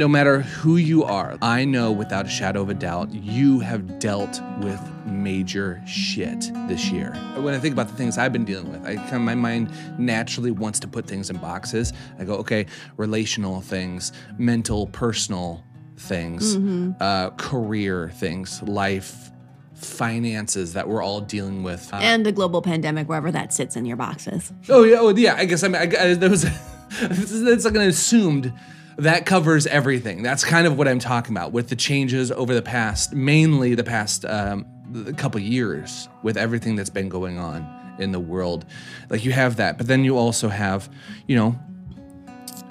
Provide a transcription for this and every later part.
no matter who you are, I know without a shadow of a doubt, you have dealt with major shit this year. When I think about the things I've been dealing with, I kind of, my mind naturally wants to put things in boxes. I go, okay, relational things, mental, personal things, uh, career things, life, finances that we're all dealing with. Uh, And the global pandemic, wherever that sits in your boxes. Oh yeah, oh yeah. I guess I mean, I, I, that was that's like an assumed that covers everything. That's kind of what I'm talking about with the changes over the past, mainly the past um, couple years, with everything that's been going on in the world. Like you have that, but then you also have, you know,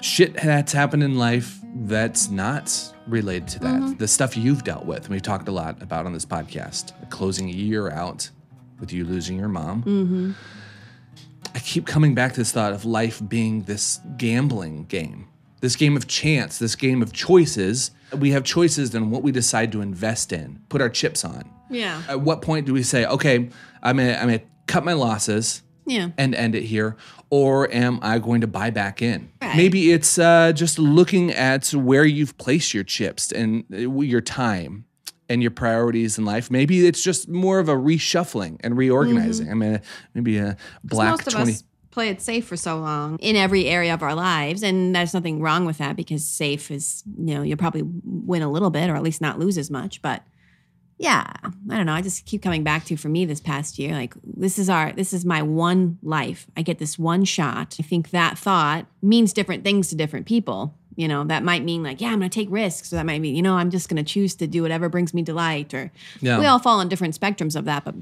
shit that's happened in life that's not related to that. The stuff you've dealt with. We've talked a lot about on this podcast. Closing a year out with you losing your mom. I keep coming back to this thought of life being this gambling game, this game of chance, this game of choices. We have choices in what we decide to invest in, put our chips on. Yeah. At what point do we say, okay, I'm gonna, I'm gonna cut my losses Yeah. and end it here, or am I going to buy back in? Right. Maybe it's uh, just looking at where you've placed your chips and uh, your time and your priorities in life. Maybe it's just more of a reshuffling and reorganizing. I mean, maybe a black Most of 20. Play it safe for so long in every area of our lives, and there's nothing wrong with that because safe is, you know, you'll probably win a little bit or at least not lose as much. But yeah, I don't know. I just keep coming back to for me this past year, like this is our, this is my one life. I get this one shot. I think that thought means different things to different people. You know, that might mean like, yeah, I'm going to take risks. Or that might mean, you know, I'm just going to choose to do whatever brings me delight. Or Yeah. we all fall on different spectrums of that. But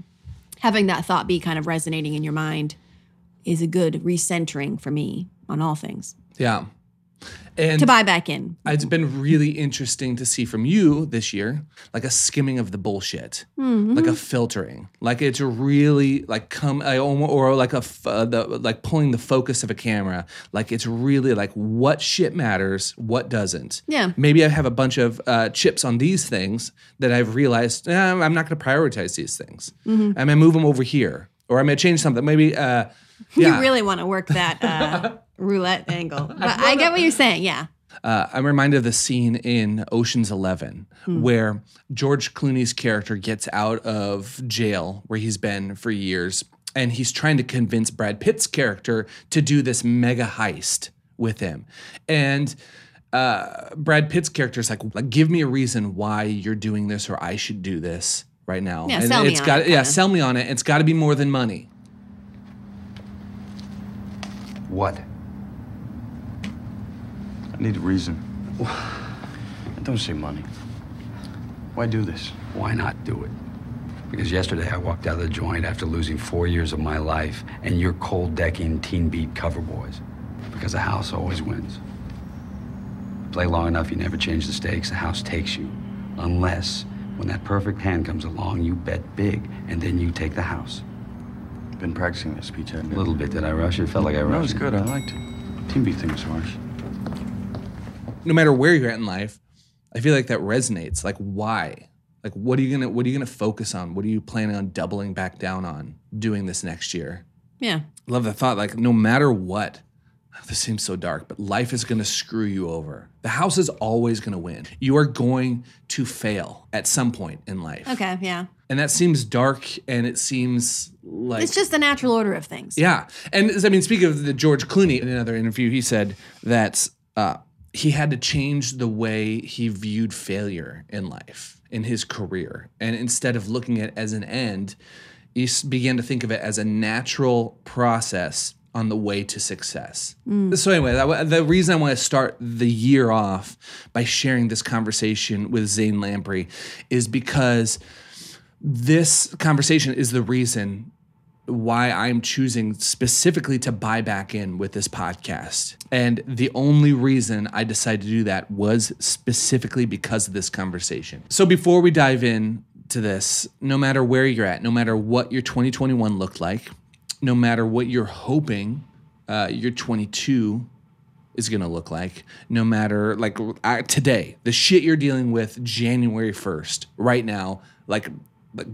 having that thought be kind of resonating in your mind is a good recentering for me on all things Yeah. And to buy back in. it's been really interesting to see from you this year, like a skimming of the bullshit, like a filtering, like it's really like come or like a uh, the like pulling the focus of a camera, like it's really like what shit matters, what doesn't. Yeah. Maybe I have a bunch of uh, chips on these things that I've realized eh, I'm not going to prioritize these things. I'm going to move them over here, or I'm going to change something. Maybe. Uh, yeah. You really want to work that uh, roulette angle. But I get what you're saying. Yeah. uh, I'm reminded of the scene in Ocean's Eleven where George Clooney's character gets out of jail where he's been for years, and he's trying to convince Brad Pitt's character to do this mega heist with him, and. Uh, Brad Pitt's character is like, like, give me a reason why you're doing this, or I should do this right now. Yeah, and sell me it's on it, yeah, sell me on it. It's got to be more than money. What? I need a reason. Don't say money. Why do this? Why not do it? Because yesterday I walked out of the joint after losing four years of my life, and you're cold decking teen beat cover boys. Because the house always wins. Play long enough, you never change the stakes, the house takes you. Unless, when that perfect hand comes along, you bet big, and then you take the house. Been practicing this speech, haven't A little bit, did I rush it? Felt like I rushed That was good. I liked it. Teen beat thing was harsh. no matter where you're at in life, I feel like that resonates. Like why? Like what are you gonna what are you gonna focus on? What are you planning on doubling back down on doing this next year? Yeah. Love the thought, like no matter what, this seems so dark, but life is gonna screw you over. The house is always gonna win. You are going to fail at some point in life. Okay. Yeah. And that seems dark and it seems like It's just the natural order of things. yeah, and I mean, speaking of the George Clooney, in another interview, he said that uh, he had to change the way he viewed failure in life, in his career, and instead of looking at it as an end, he began to think of it as a natural process on the way to success. So anyway, that, the reason I want to start the year off by sharing this conversation with Zane Lamprey is because this conversation is the reason why I'm choosing specifically to buy back in with this podcast. And the only reason I decided to do that was specifically because of this conversation. So before we dive in to this, no matter where you're at, no matter what your 2021 looked like, no matter what you're hoping uh, your 22 is going to look like no matter like uh, today the shit you're dealing with january 1st right now like like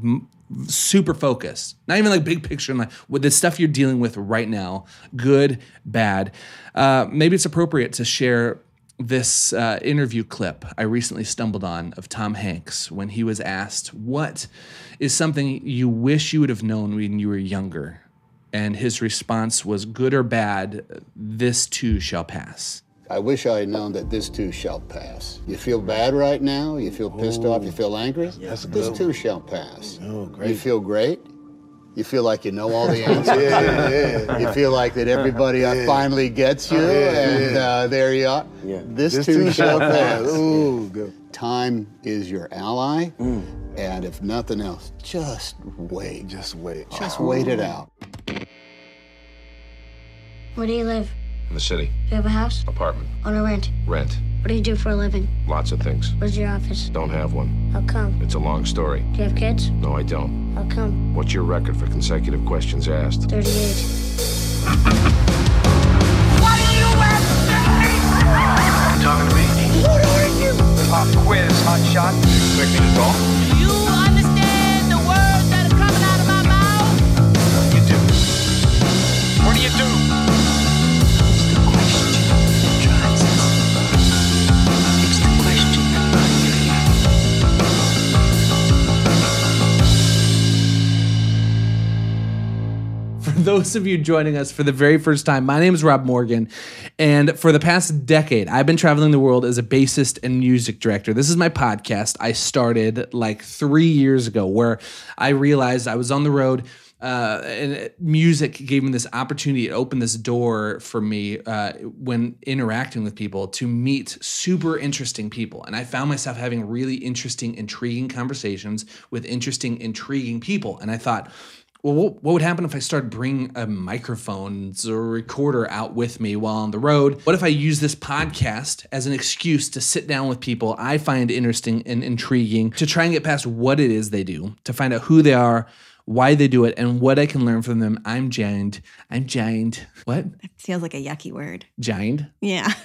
super focused not even like big picture like with the stuff you're dealing with right now good bad uh, maybe it's appropriate to share this uh, interview clip I recently stumbled on of Tom Hanks when he was asked, What is something you wish you would have known when you were younger? And his response was, Good or bad, this too shall pass. I wish I had known that this too shall pass. You feel bad right now? You feel pissed off? You feel angry? That's a this too shall pass. Oh, great. You feel great? You feel like you know all the answers. Yeah, yeah, You feel like that everybody uh, finally gets you, and uh, there you are. Yeah. This, too, shall pass. Ooh, good. Time is your ally, and if nothing else, just wait. Just wait. Just wait it out. Where do you live? In the city. Do you have a house? Apartment. On a rent? Rent. What do you do for a living? Lots of things. Where's your office? Don't have one. How come? It's a long story. Do you have kids? No, I don't. How come? What's your record for consecutive questions asked? 38. Talking to me? What are you? Pop quiz, hot shot. You expect me to talk? those of you joining us for the very first time, my name is Rob Morgan. And for the past decade, I've been traveling the world as a bassist and music director. This is my podcast I started like three years ago, where I realized I was on the road. Uh, and music gave me this opportunity. It opened this door for me uh, when interacting with people to meet super interesting people. And I found myself having really interesting, intriguing conversations with interesting, intriguing people. And I thought, well, what, what would happen if I started bringing a microphone or recorder out with me while on the road? What if I use this podcast as an excuse to sit down with people I find interesting and intriguing to try and get past what it is they do, to find out who they are, why they do it, and what I can learn from them? I'm giant. I'm giant. What? That feels like a yucky word. Giant? Yeah.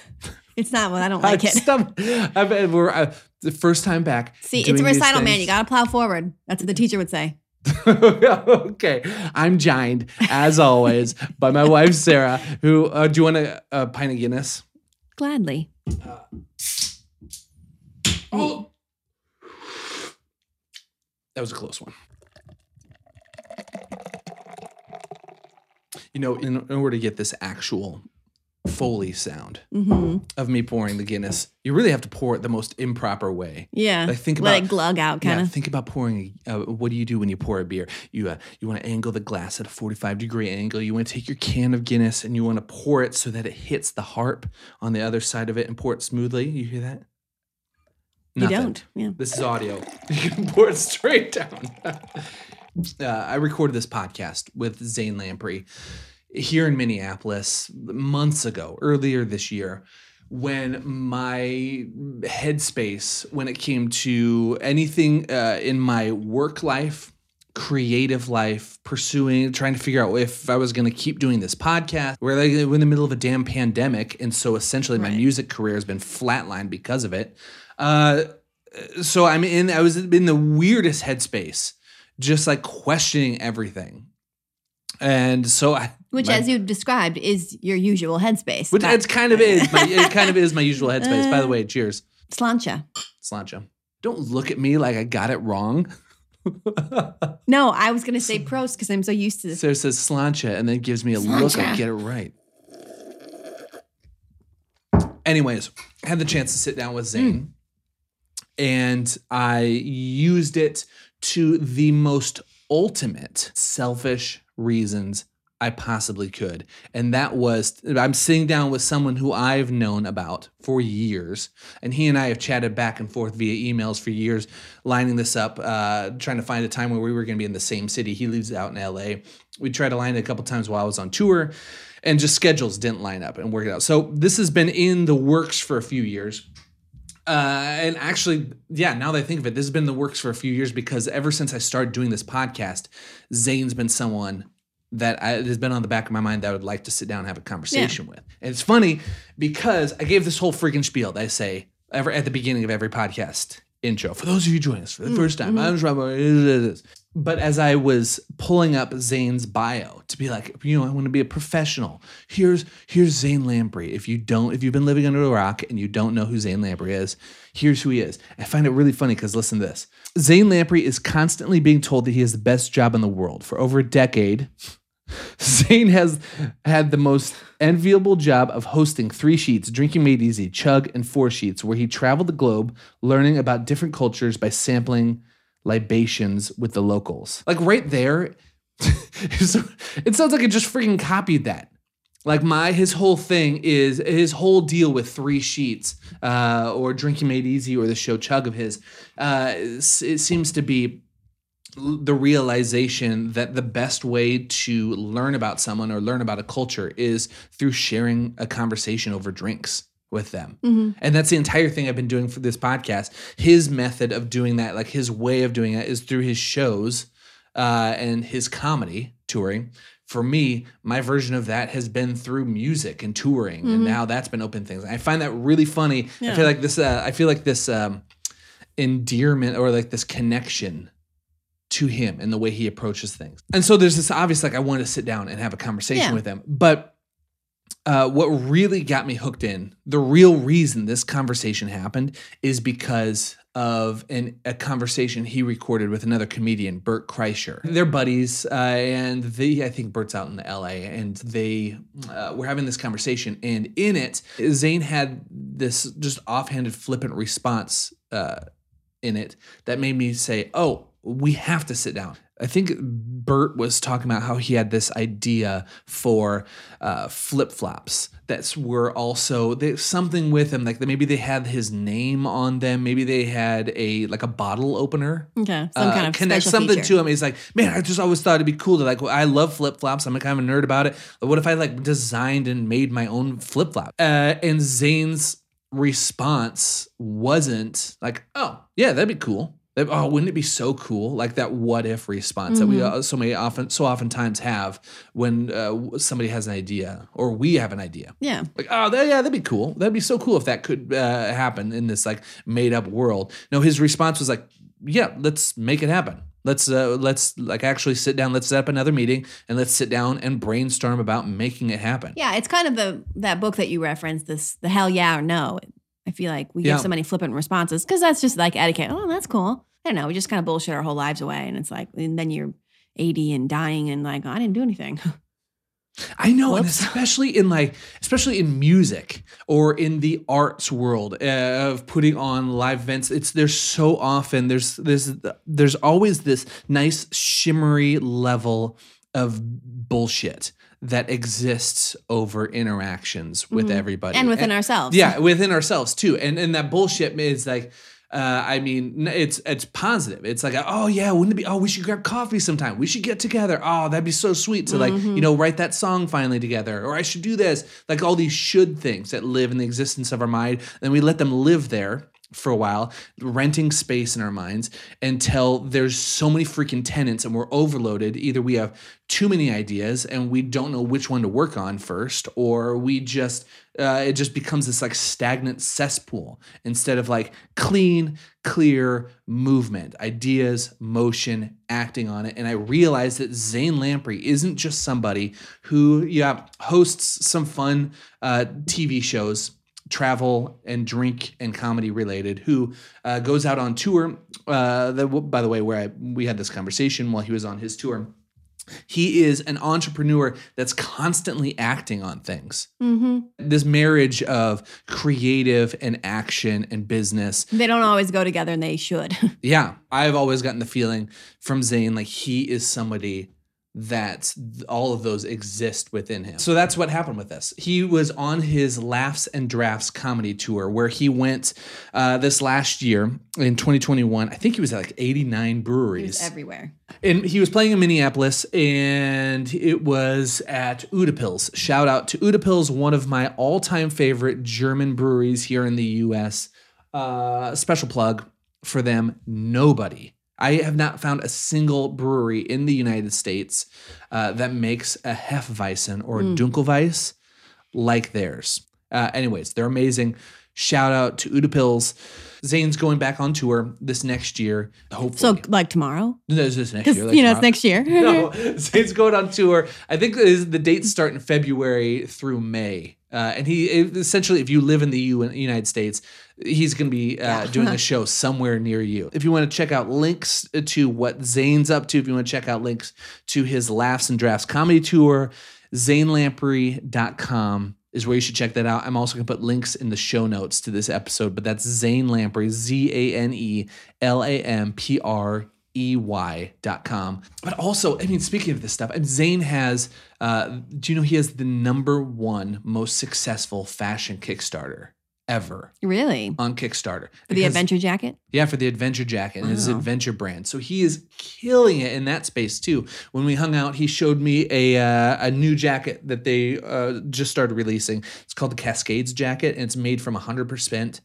It's not well, I don't like I it. stum- I've, we're, uh, the first time back. See, it's a recital, man. You gotta plow forward. That's what the teacher would say. okay, I'm joined as always by my wife Sarah. Who uh, do you want a, a pint of Guinness? Gladly. Oh, that was a close one. You know, in, in order to get this actual Foley sound Mm-hmm. of me pouring the Guinness, you really have to pour it the most improper way. Yeah. Like think Let about it glug out, kind Yeah, of. think about pouring. Uh, what do you do when you pour a beer? You uh, you want to angle the glass at a forty-five degree angle. You want to take your can of Guinness and you want to pour it so that it hits the harp on the other side of it and pour it smoothly. You hear that? You don't. Yeah. This is audio. You can pour it straight down. uh, I recorded this podcast with Zane Lamprey here in Minneapolis months ago, earlier this year, when my headspace, when it came to anything uh, in my work life, creative life, pursuing, trying to figure out if I was going to keep doing this podcast. We're like we're in the middle of a damn pandemic, and so essentially my music career has been flatlined because of it. Uh, so I'm in. I was in the weirdest headspace, just like questioning everything, and so I. Which, my- as you described, is your usual headspace. which it's kind of is my it kind of is my usual uh, headspace. By the way, cheers, Sláinte. Sláinte. Don't look at me like I got it wrong. No, I was gonna say Prost because I'm so used to this. Sarah says sláinte and then gives me a look. I get it right. Anyways, I had the chance to sit down with Zane hmm. and I used it to the most ultimate selfish reasons I possibly could. And that was I'm sitting down with someone who I've known about for years. And he and I have chatted back and forth via emails for years, lining this up, uh, trying to find a time where we were going to be in the same city. He lives out in LA. We tried to line it a couple times while I was on tour, and just schedules didn't line up and work it out. So this has been in the works for a few years. Uh, and actually, yeah, now that I think of it, this has been in the works for a few years because ever since I started doing this podcast, Zane's been someone that I, has been on the back of my mind that I would like to sit down and have a conversation with. And it's funny because I gave this whole freaking spiel that I say ever at the beginning of every podcast intro. For those of you joining us for the first time, I'm Rob. But as I was pulling up Zane's bio to be like, you know, I want to be a professional. Here's here's Zane Lamprey. If you don't, if you've been living under a rock and you don't know who Zane Lamprey is, here's who he is. I find it really funny because listen to this. Zane Lamprey is constantly being told that he has the best job in the world. For over a decade, Zane has had the most enviable job of hosting three sheets, Drinking Made Easy, Chug, and Four Sheets, where he traveled the globe learning about different cultures by sampling libations with the locals. Like right there, it sounds like it just freaking copied that. Like my his whole thing is his whole deal with three sheets, uh, or drinking made easy, or the show chug of his. Uh, it seems to be the realization that the best way to learn about someone or learn about a culture is through sharing a conversation over drinks with them. Mm-hmm. And that's the entire thing I've been doing for this podcast. His method of doing that, like his way of doing it, is through his shows uh, and his comedy touring. For me, my version of that has been through music and touring, and now that's been open things. I find that really funny. I feel like this. Uh, I feel like this um, endearment or like this connection to him and the way he approaches things. And so there's this obvious like I want to sit down and have a conversation Yeah. with him. But uh, what really got me hooked in, the real reason this conversation happened is because of an, a conversation he recorded with another comedian, Bert Kreischer. They're buddies, uh, and they, I think Bert's out in LA, and they uh, were having this conversation. And in it, Zane had this just offhanded, flippant response uh, in it that made me say, "Oh, we have to sit down." I think Bert was talking about how he had this idea for uh, flip flops that were also there's something with him, like maybe they had his name on them, maybe they had a like a bottle opener. Okay, some uh, kind of connect something feature. to him. He's like, man, I just always thought it'd be cool to like. I love flip flops. I'm kind of a nerd about it. What if I like designed and made my own flip flop? Uh, and Zane's response wasn't like, oh yeah, that'd be cool. Oh, wouldn't it be so cool? Like that what if response that we uh, so many often so oftentimes have when uh, somebody has an idea or we have an idea. Yeah. Like, oh, that, yeah, that'd be cool. That'd be so cool if that could uh, happen in this like made up world. No, his response was like, yeah, let's make it happen. Let's uh, let's like actually sit down. Let's set up another meeting and let's sit down and brainstorm about making it happen. Yeah, it's kind of the that book that you referenced, this the hell yeah or no. I feel like we Yeah. give so many flippant responses because that's just like etiquette. Oh, that's cool. I don't know. We just kind of bullshit our whole lives away, and it's like, and then you're 80 and dying, and like, I didn't do anything. I know, and especially in like, especially in music or in the arts world uh, of putting on live events. It's there's so often there's there's there's always this nice shimmery level of bullshit that exists over interactions with everybody Mm-hmm. and within ourselves. yeah, within ourselves too. And and that bullshit is like uh, I mean, it's it's positive. It's like, oh yeah, wouldn't it be? Oh, we should grab coffee sometime. We should get together. Oh, that'd be so sweet to like, you know, write that song finally together. Or I should do this. Like all these should things that live in the existence of our mind. Then we let them live there for a while, renting space in our minds until there's so many freaking tenants and we're overloaded. Either we have too many ideas and we don't know which one to work on first, or we just uh, it just becomes this like stagnant cesspool instead of like clean, clear movement, ideas, motion, acting on it. And I realized that Zane Lamprey isn't just somebody who, yeah, hosts some fun uh, TV shows travel and drink and comedy related who uh, goes out on tour uh, that, by the way where I, we had this conversation while he was on his tour. He is an entrepreneur that's constantly acting on things. Hmm this marriage of creative and action and business. They don't always go together, and they should. yeah i've always gotten the feeling from zane like he is somebody that all of those exist within him so that's what happened with this he was on his laughs and drafts comedy tour where he went uh, this last year in 2021 i think he was at like 89 breweries everywhere. and he was playing in Minneapolis, and it was at Utepils. Shout out to Utepils, one of my all-time favorite German breweries here in the U.S. Uh, special plug for them. Nobody. I have not found a single brewery in the United States uh, that makes a Hefeweizen or a Dunkelweiss like theirs. Uh, anyways, they're amazing. Shout out to Utepils. Zane's going back on tour this next year. Hopefully, So like tomorrow, no, this is next year. like you know it's next year. no, Zane's going on tour. I think the dates start in February through May. Uh, and he essentially, if you live in the U- United States, he's going to be uh, doing a show somewhere near you. If you want to check out links to what Zane's up to, if you want to check out links to his Laughs and Drafts comedy tour, zanelamprey.com is where you should check that out. I'm also going to put links in the show notes to this episode, but that's Zane Lamprey, Z A N E L A M P R ey dot com. But also, I mean, speaking of this stuff, Zane has, uh, do you know he has the number one most successful fashion Kickstarter ever really on Kickstarter for the Because- adventure jacket. yeah, for the adventure jacket and his adventure brand. So he is killing it in that space too. When we hung out, he showed me a uh, a new jacket that they uh, just started releasing. It's called the Cascades jacket, and it's made from hundred percent.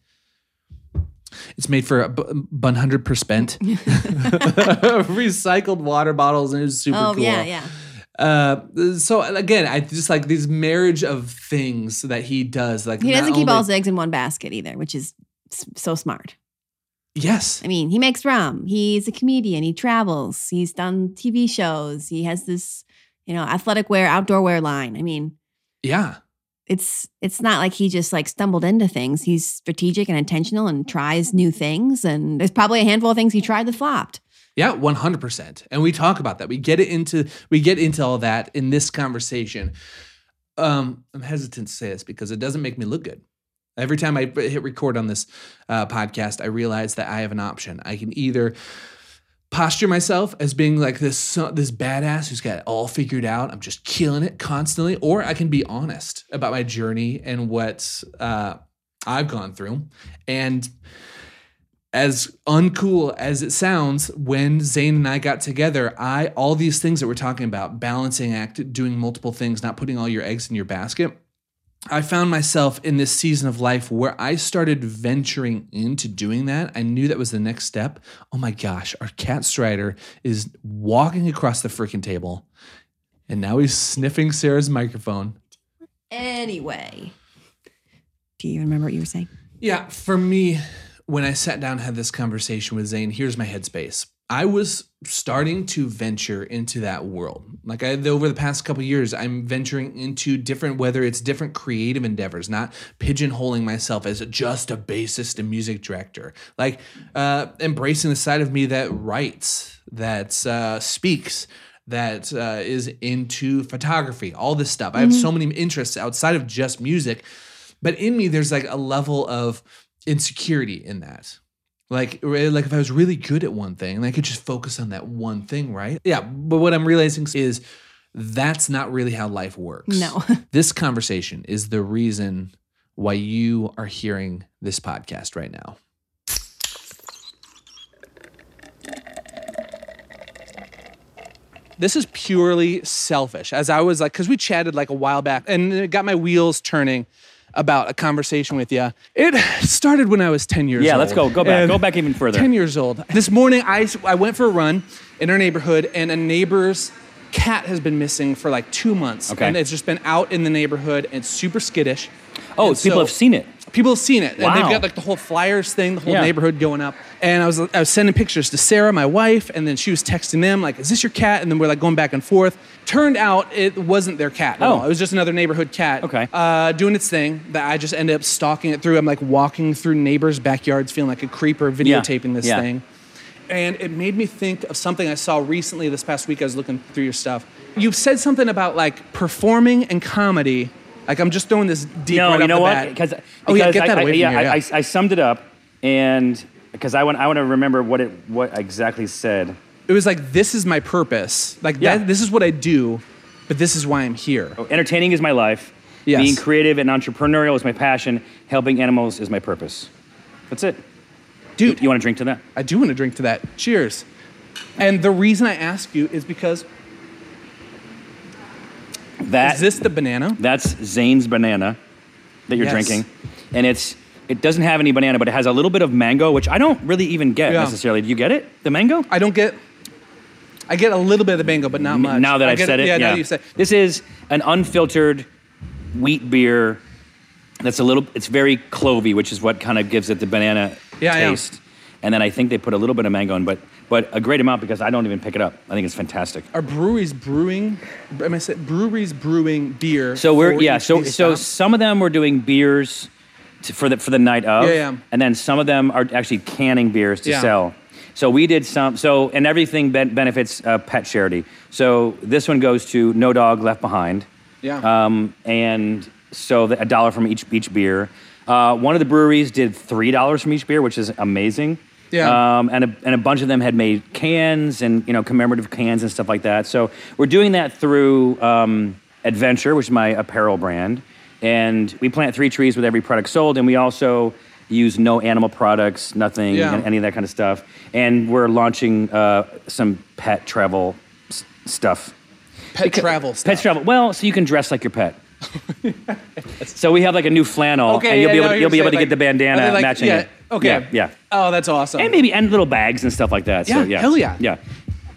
It's made for one hundred percent recycled water bottles, and it was super oh cool. yeah, yeah. Uh, so again, I just like these marriage of things that he does. Like He doesn't keep only- all his eggs in one basket either, which is so smart. Yes, I mean, he makes rum. He's a comedian. He travels. He's done TV shows. He has this, you know, athletic wear, outdoor wear line. I mean, yeah. it's it's not like he just like stumbled into things. He's strategic and intentional and tries new things. And there's probably a handful of things he tried that flopped. Yeah, one hundred percent. And we talk about that. We get it into we get into all that in this conversation. Um, I'm hesitant to say this because it doesn't make me look good. Every time I hit record on this uh, podcast, I realize that I have an option. I can either posture myself as being like this this badass who's got it all figured out. I'm just killing it constantly, or I can be honest about my journey and what uh, I've gone through. And as uncool as it sounds, when Zane and I got together, I all these things that we're talking about, balancing act, doing multiple things, not putting all your eggs in your basket. I found myself in this season of life where I started venturing into doing that. I knew that was the next step. Oh my gosh, our cat Strider is walking across the freaking table. And now he's sniffing Sarah's microphone. Anyway, do you remember what you were saying? Yeah, for me, when I sat down and had this conversation with Zane, here's my headspace. I was starting to venture into that world. Like I over the past couple years, I'm venturing into different, whether it's different creative endeavors, not pigeonholing myself as just a bassist and music director. Like uh, embracing the side of me that writes, that uh, speaks, that uh, is into photography, all this stuff. I have so many interests outside of just music, but in me, there's like a level of insecurity in that. Like, like if I was really good at one thing and I could just focus on that one thing, right? Yeah. But what I'm realizing is that's not really how life works. No. this conversation is the reason why you are hearing this podcast right now. This is purely selfish. As I was like, because we chatted like a while back and it got my wheels turning about a conversation with you. It started when I was 10 years Yeah, old. Yeah, let's go. Go back. And- Go back even further. 10 years old. This morning, I, I went for a run in our neighborhood, and a neighbor's cat has been missing for like two months. Okay. And it's just been out in the neighborhood and super skittish. Oh, And people so- have seen it. People have seen it, and they've got like the whole flyers thing, the whole Yeah. neighborhood going up. And I was I was sending pictures to Sarah, my wife, and then she was texting them like, "Is this your cat?" And then we're like going back and forth. Turned out it wasn't their cat. At Oh. all. it was just another neighborhood cat. Okay. uh, doing its thing. That I just ended up stalking it through. I'm like walking through neighbors' backyards, feeling like a creeper, videotaping this Yeah. thing. And it made me think of something I saw recently this past week. I was looking through your stuff. You've said something about like performing and comedy. Like I'm just throwing this deep no, right you know what? Because oh yeah, get that I, away I, from yeah, here. I, yeah. I, I summed it up, and because I want I want to remember what it what exactly said. it was like this is my purpose. Like Yeah. that, this is what I do, but this is why I'm here. Oh, Entertaining is my life. Yes. Being creative and entrepreneurial is my passion. Helping animals is my purpose. That's it. Dude, You want to drink to that? I do want to drink to that. Cheers. And the reason I ask you is because That is this the banana? That's Zane's banana that you're Yes. drinking, and it's it doesn't have any banana, but it has a little bit of mango, which I don't really even get Yeah. necessarily. Do you get it? The mango? I don't get. I get a little bit of the mango, but not much. Now that I I've get said it, yeah. yeah. Now you said This is an unfiltered wheat beer That's a little. It's very clovey, which is what kind of gives it the banana Yeah, yeah. taste. And then I think they put a little bit of mango in, but but a great amount because I don't even pick it up. I think it's fantastic. Are breweries brewing? Am I saying breweries brewing beer? So we're yeah. So so stops? some of them were doing beers to, for the for the night of. Yeah, yeah. And then some of them are actually canning beers to Yeah. sell. So we did some. So and everything ben- benefits uh, pet charity. So this one goes to No Dog Left Behind. Yeah. Um, and so the, a dollar from each each beer. Uh, one of the breweries did three dollars from each beer, which is amazing. Yeah. Um, and a, and a bunch of them had made cans and you know commemorative cans and stuff like that. So we're doing that through um, Adventure, which is my apparel brand, and we plant three trees with every product sold, and we also use no animal products, nothing, Yeah. any of that kind of stuff. And we're launching uh, some pet travel s- stuff. pet travel stuff. Pet travel. Well, so you can dress like your pet. so we have like a new flannel, Okay, and you'll yeah, be able no, to, you'll be able to saying, get the bandana like- matching yeah, it. Okay. Yeah, yeah. Oh, that's awesome. And maybe and little bags and stuff like that. So, Yeah, yeah. hell yeah. Yeah.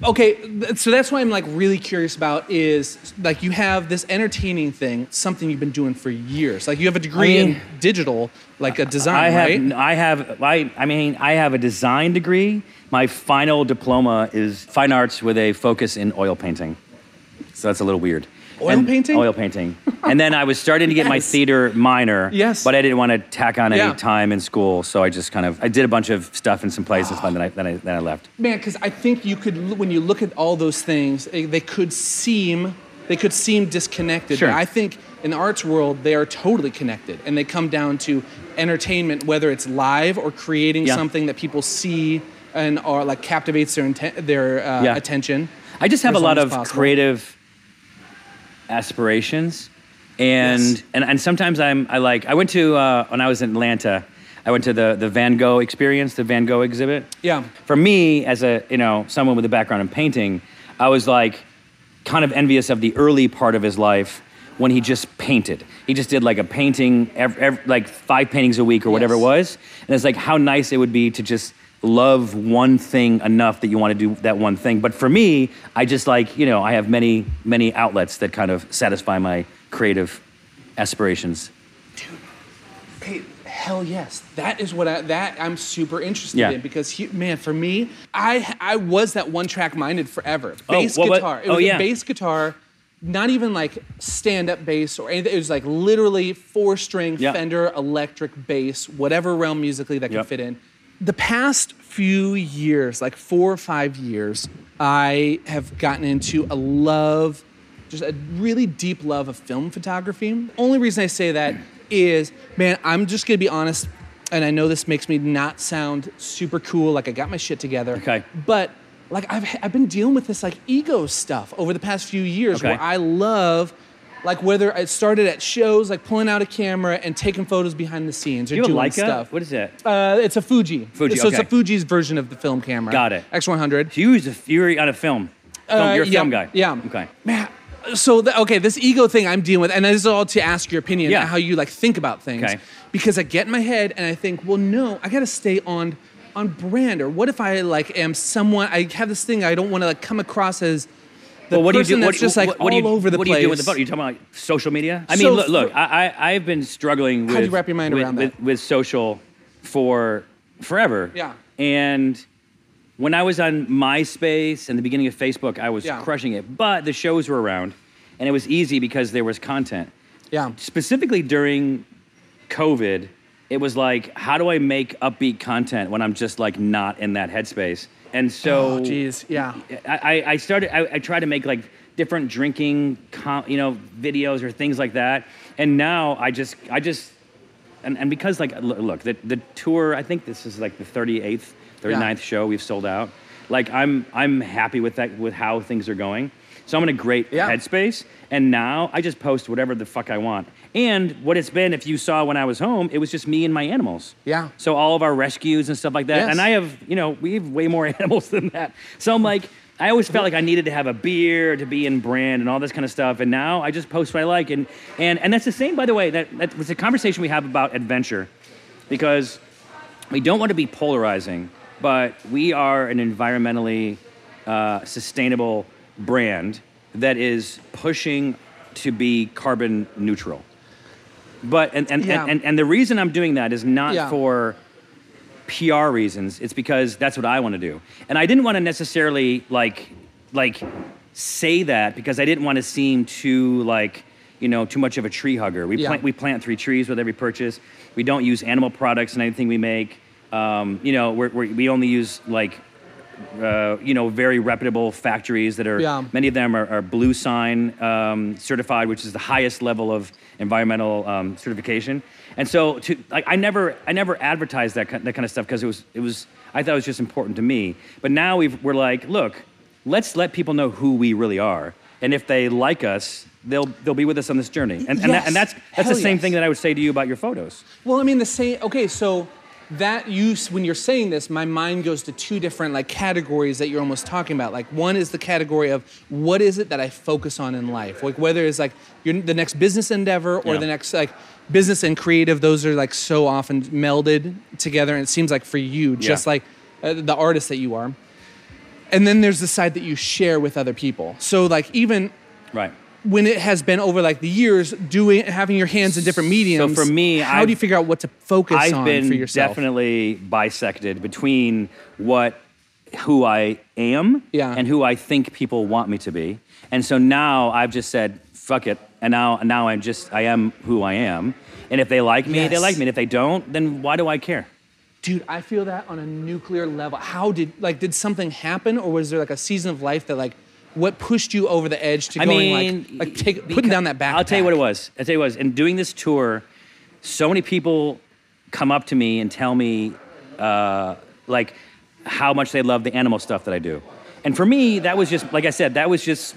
Okay, th- so that's what I'm like really curious about is like you have this entertaining thing, something you've been doing for years. Like you have a degree I mean- in digital, like a design, I have, right? I have, I, I mean, I have a design degree. My final diploma is fine arts with a focus in oil painting. So that's a little weird. Oil And- painting? Oil painting. and then I was starting to get my theater minor. Yes. But I didn't want to tack on any Yeah. time in school, so I just kind of I did a bunch of stuff in some places, but then I then I, then I left. Man, because I think you could, when you look at all those things, they could seem, they could seem disconnected. Sure. I think in the arts world, they are totally connected, and they come down to entertainment, whether it's live or creating Yeah. something that people see and or like captivates their inten- their uh, Yeah. attention. I just have a lot of possible. creative aspirations, and, Yes. and and sometimes I'm I like I went to uh, when I was in Atlanta, I went to the the Van Gogh experience, the Van Gogh exhibit. Yeah. For me, as a you know someone with a background in painting, I was like kind of envious of the early part of his life when he just painted. He just did like a painting, ev ev- like five paintings a week or whatever it was. And it's like how nice it would be to just love one thing enough that you want to do that one thing. But for me, I just like, you know, I have many, many outlets that kind of satisfy my creative aspirations. Dude. Hey, hell yes. That is what I, that I'm super interested Yeah. in because he, man, for me, I I was that one track minded forever. Oh, Bass what- what- guitar. It oh, yeah. bass guitar, not even like stand up bass or anything. It was like literally four string Yeah. Fender electric bass, whatever realm musically that Yep. could fit in. The past few years, like four or five years, I have gotten into a love just a really deep love of film photography. Only reason I say that is, man, I'm just gonna be honest, and I know this makes me not sound super cool, like I got my shit together. Okay. But like I've I've been dealing with this like ego stuff over the past few years Okay. where I love like whether it started at shows, like pulling out a camera and taking photos behind the scenes or You doing Leica? stuff. What is that? Uh, it's a Fuji. Fuji, So it's a. Fuji's version of the film camera. Got it. X100. So you was a, were on a film. film Uh, you're a yeah, film guy. yeah. Okay. Man, so the, okay, this ego thing I'm dealing with, and this is all to ask your opinion, Yeah. how you like think about things. Okay. Because I get in my head and I think, well, no, I got to stay on on brand. Or what if I like am someone? I have this thing I don't want to like come across as well, what do you do? that's what, just like what, all do you, over the what place. do you do with the photo? You talking about like social media? I mean, So look, look I, I I've been struggling with How do you wrap your mind with, around with, that? with social for forever. Yeah. And when I was on MySpace and the beginning of Facebook, I was Yeah. crushing it. But the shows were around, and it was easy because there was content. Yeah. Specifically during COVID, it was like, how do I make upbeat content when I'm just like not in that headspace? And so, Oh, yeah. I, I- started. I, I tried to make like different drinking, com, you know, videos or things like that. And now I just, I just, and, and because like, look, the the tour. I think this is like the 38th, 39th show we've sold out. Like I'm, I'm happy with that, with how things are going. So I'm in a great Yeah. headspace. And now I just post whatever the fuck I want. And what it's been, if you saw when I was home, it was just me and my animals. Yeah. So all of our rescues and stuff like that. Yes. And I have, you know, we have way more animals than that. So I'm like, I always felt like I needed to have a beer to be in brand and all this kind of stuff. And now I just post what I like. And and and that's the same, by the way. That that was a conversation we have about adventure, because we don't want to be polarizing, but we are an environmentally uh, sustainable brand that is pushing to be carbon neutral. But and and, Yeah. and, and the reason I'm doing that is not Yeah. for PR reasons. It's because that's what I want to do, and I didn't want to necessarily like like say that because I didn't want to seem too like you know too much of a tree hugger. We Yeah. plant we plant three trees with every purchase. We don't use animal products in anything we make. Um, you know, we're, we're, we only use like uh, you know, very reputable factories that are, Yeah. many of them are, are Blue Sign um, certified, which is the highest level of environmental um, certification. And so, to, like, I never, I never advertised that, that kind of stuff because it was, it was, I thought it was just important to me. But now we've, we're like, look, let's let people know who we really are, and if they like us, they'll, they'll be with us on this journey. And, and, that, and that's, that's Hell the same yes. thing that I would say to you about your photos. Well, I mean, the same. Okay, so that use when you're saying this, my mind goes to two different like categories that you're almost talking about. Like one is the category of what is it that I focus on in life, like whether it's like your the next business endeavor or Yeah. the next like business and creative. Those are like so often melded together, and it seems like for you, just Yeah. like uh, the artist that you are. And then there's the side that you share with other people. So like even Right. When it has been over like the years doing having your hands in different mediums So for me, how do I've- you figure out what to focus I've on been for yourself definitely bisected between what who I am Yeah. and who I think people want me to be. And so now I've just said, fuck it. And now now I'm just I am who I am. And if they like me, they like me. And if they don't, then why do I care? dude i feel that on a nuclear level how did like did something happen or was there like a season of life that like what pushed you over the edge to I going mean, like like take, because- putting down that back I'll tell you what it was. I'll tell you what it was. In doing this tour, so many people come up to me and tell me, uh, like, how much they love the animal stuff that I do. And for me, that was just, like I said, that was just,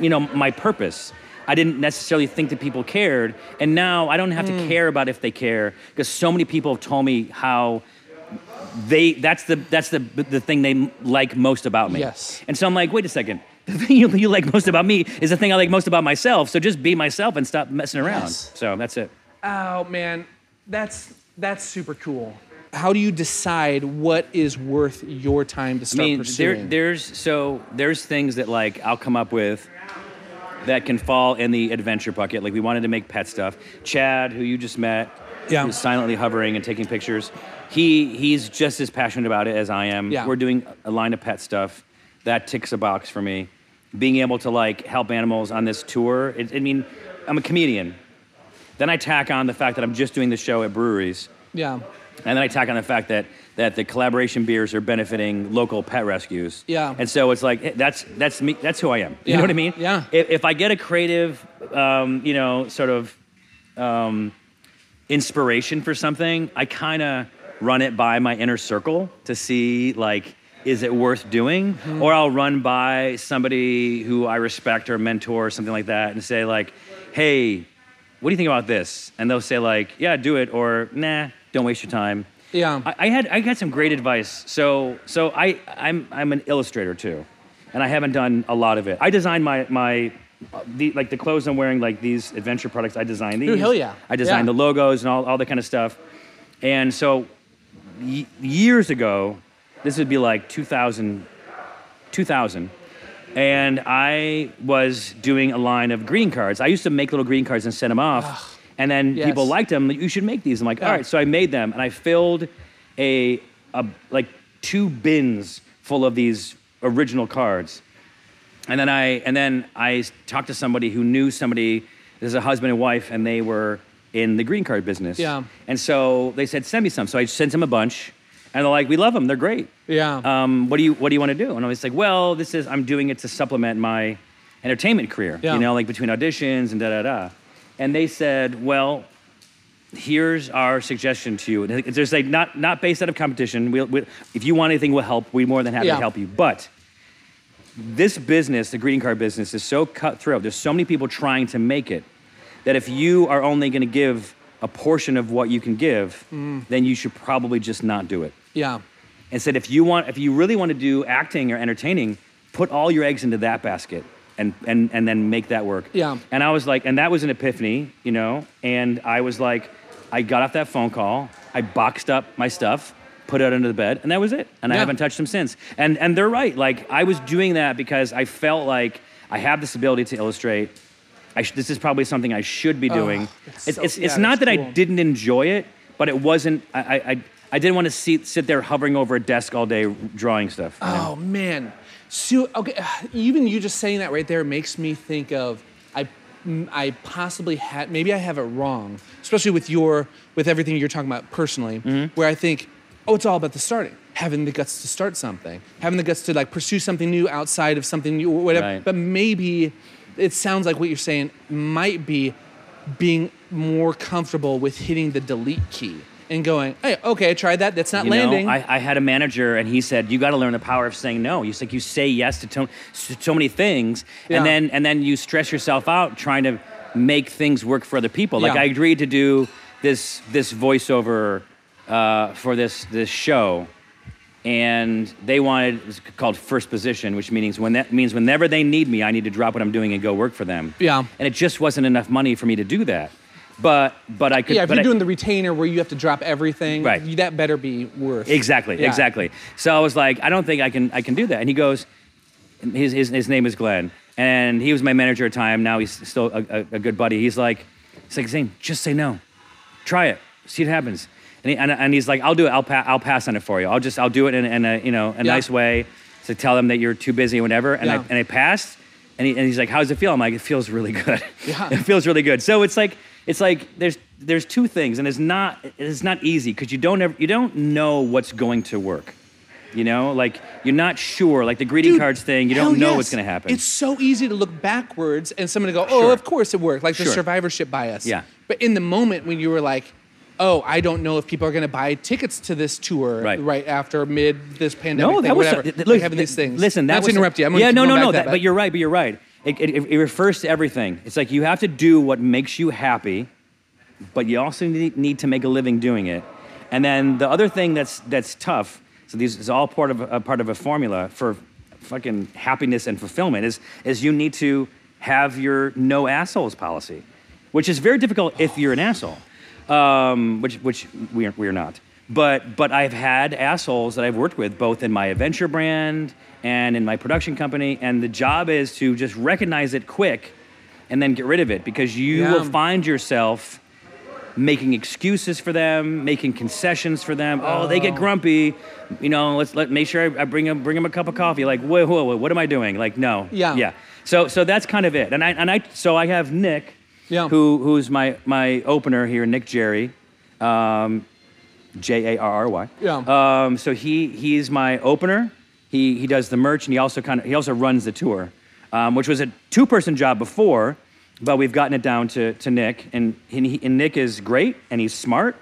you know, my purpose. I didn't necessarily think that people cared. And now I don't have Mm. to care about if they care because so many people have told me how they that's the that's the the thing they like most about me. Yes. And so I'm like, wait a second. The thing you, you like most about me is the thing I like most about myself. So just be myself and stop messing around. Yes. So that's it. oh man that's that's super cool how do you decide what is worth your time to I start mean, there, pursuing there's so there's things that like I'll come up with that can fall in the adventure bucket. Like we wanted to make pet stuff. Chad, who you just met, Yeah. who's silently hovering and taking pictures. He he's just as passionate about it as I am. Yeah. We're doing a line of pet stuff. That ticks a box for me. Being able to like help animals on this tour. It, I mean, I'm a comedian. Then I tack on the fact that I'm just doing the show at breweries. yeah And then I tack on the fact that that the collaboration beers are benefiting local pet rescues. Yeah. And so it's like that's that's me. That's who I am. You Yeah. know what I mean? Yeah. If, if I get a creative, um, you know, sort of um, inspiration for something, I kind of run it by my inner circle to see like. Is it worth doing? Mm-hmm. Or I'll run by somebody who I respect or mentor or something like that and say like, "Hey, what do you think about this?" And they'll say like, "Yeah, do it," or "Nah, don't waste your time." yeah I, I had I got some great advice. So so I I'm I'm an illustrator too, and I haven't done a lot of it. I designed my my uh, the like the clothes I'm wearing, like these adventure products. I designed these. Dude, hell yeah. I designed Yeah. the logos and all all that kind of stuff. And so y- years ago, this would be like 2000 2000 and I was doing a line of greeting cards. I used to make little greeting cards and send them off. And then Yes. people liked them. You should make these. I'm like, all right. So I made them, and I filled a, a like two bins full of these original cards. And then I and then I talked to somebody who knew somebody. There's a husband and wife, and they were in the green card business. Yeah. And so they said, send me some. So I sent them a bunch, and they're like, we love them. They're great. yeah Um, what do you What do you want to do? And I was like, well, this is I'm doing it to supplement my entertainment career. Yeah. You know, like between auditions and da da da. And they said, well, here's our suggestion to you. And just like not not based out of competition. We'll, we if you want anything, we'll help. We're more than happy Yeah. to help you. But this business, the greeting card business, is so cutthroat. There's so many people trying to make it that if you are only going to give a portion of what you can give, mm. then you should probably just not do it. Yeah. And said if you want if you really want to do acting or entertaining put all your eggs into that basket and and and then make that work. Yeah. and i was like and that was an epiphany you know? And i was like i got off that phone call i boxed up my stuff put it under the bed and that was it. And i haven't touched them since. And and they're right. Like i was doing that because i felt like i have this ability to illustrate sh- this is probably something I should be doing. it's it's so- it's, yeah, it's not that I didn't enjoy it, but it wasn't. I I, I, didn't want to sit sit there hovering over a desk all day drawing stuff. you know? Oh man, so okay, even you just saying that right there makes me think of I, I possibly had maybe I have it wrong, especially with your with everything you're talking about personally, Mm-hmm. where I think, oh, it's all about the starting, having the guts to start something, having the guts to like pursue something new outside of something new, whatever. Right. But maybe it sounds like what you're saying might be being more comfortable with hitting the delete key and going, hey, okay, I tried that. That's not You know, landing. I, I had a manager, and he said, "You got to learn the power of saying no." He's like, "You say yes to to- so many things, Yeah. and then and then you stress yourself out trying to make things work for other people." Like Yeah. I agreed to do this this voiceover uh, for this this show, and they wanted it's called first position, which means when that means whenever they need me, I need to drop what I'm doing and go work for them. Yeah. and it just wasn't enough money for me to do that. But but I could. yeah, if you're I- doing the retainer where you have to drop everything, Right. that better be worth. Exactly, Yeah. exactly. So I was like, I don't think I can I can do that. And he goes, his his, his name is Glenn, and he was my manager at the time. Now he's still a, a, a good buddy. He's like, he's like Zane, just say no, try it, see what happens. And, he, and, and he's like, I'll do it. I'll pa- I'll pass on it for you. I'll just I'll do it in, in a you know a Yeah. nice way to tell them that you're too busy or whatever. And I Yeah. and I passed. And, he, and he's like, "How's it feel?" I'm like, "It feels really good. Yeah. it feels really good." So it's like it's like there's there's two things, and it's not it's not easy because you don't ever, you don't know what's going to work. You know, like you're not sure. Like the greeting Dude, cards thing, you don't know yes. what's going to happen. It's so easy to look backwards and someone to go, oh, Sure. of course it worked, like the survivorship bias. Yeah. But in the moment when you were like, oh, I don't know if people are going to buy tickets to this tour Right. after mid this pandemic no, thing, that was whatever. like look, having these things. Listen, that Not was to interrupt you. I'm yeah, no, no, no. That, that, but you're right. But you're right. It, it, it refers to everything. It's like you have to do what makes you happy, but you also need, need to make a living doing it. And then the other thing that's that's tough. So these is all part of a part of a formula for fucking happiness and fulfillment. Is is you need to have your no assholes policy, which is very difficult if you're an asshole, um, which which we are, we are not. But but I've had assholes that I've worked with both in my adventure brand and in my production company, and the job is to just recognize it quick, and then get rid of it because you Yeah. will find yourself making excuses for them, making concessions for them. Oh, they get grumpy. You know, let's let make sure I, I bring them bring them a cup of coffee. Like, whoa, whoa, whoa, what am I doing? Like, no. Yeah. Yeah. So so that's kind of it. And I and I so I have Nick, Yeah. who who's my my opener here, Nick Jarry. Um, J A R R Y. Yeah. Um, so he he's my opener. He he does the merch and he also kind of he also runs the tour, um, which was a two person job before, but we've gotten it down to to Nick and he, and Nick is great and he's smart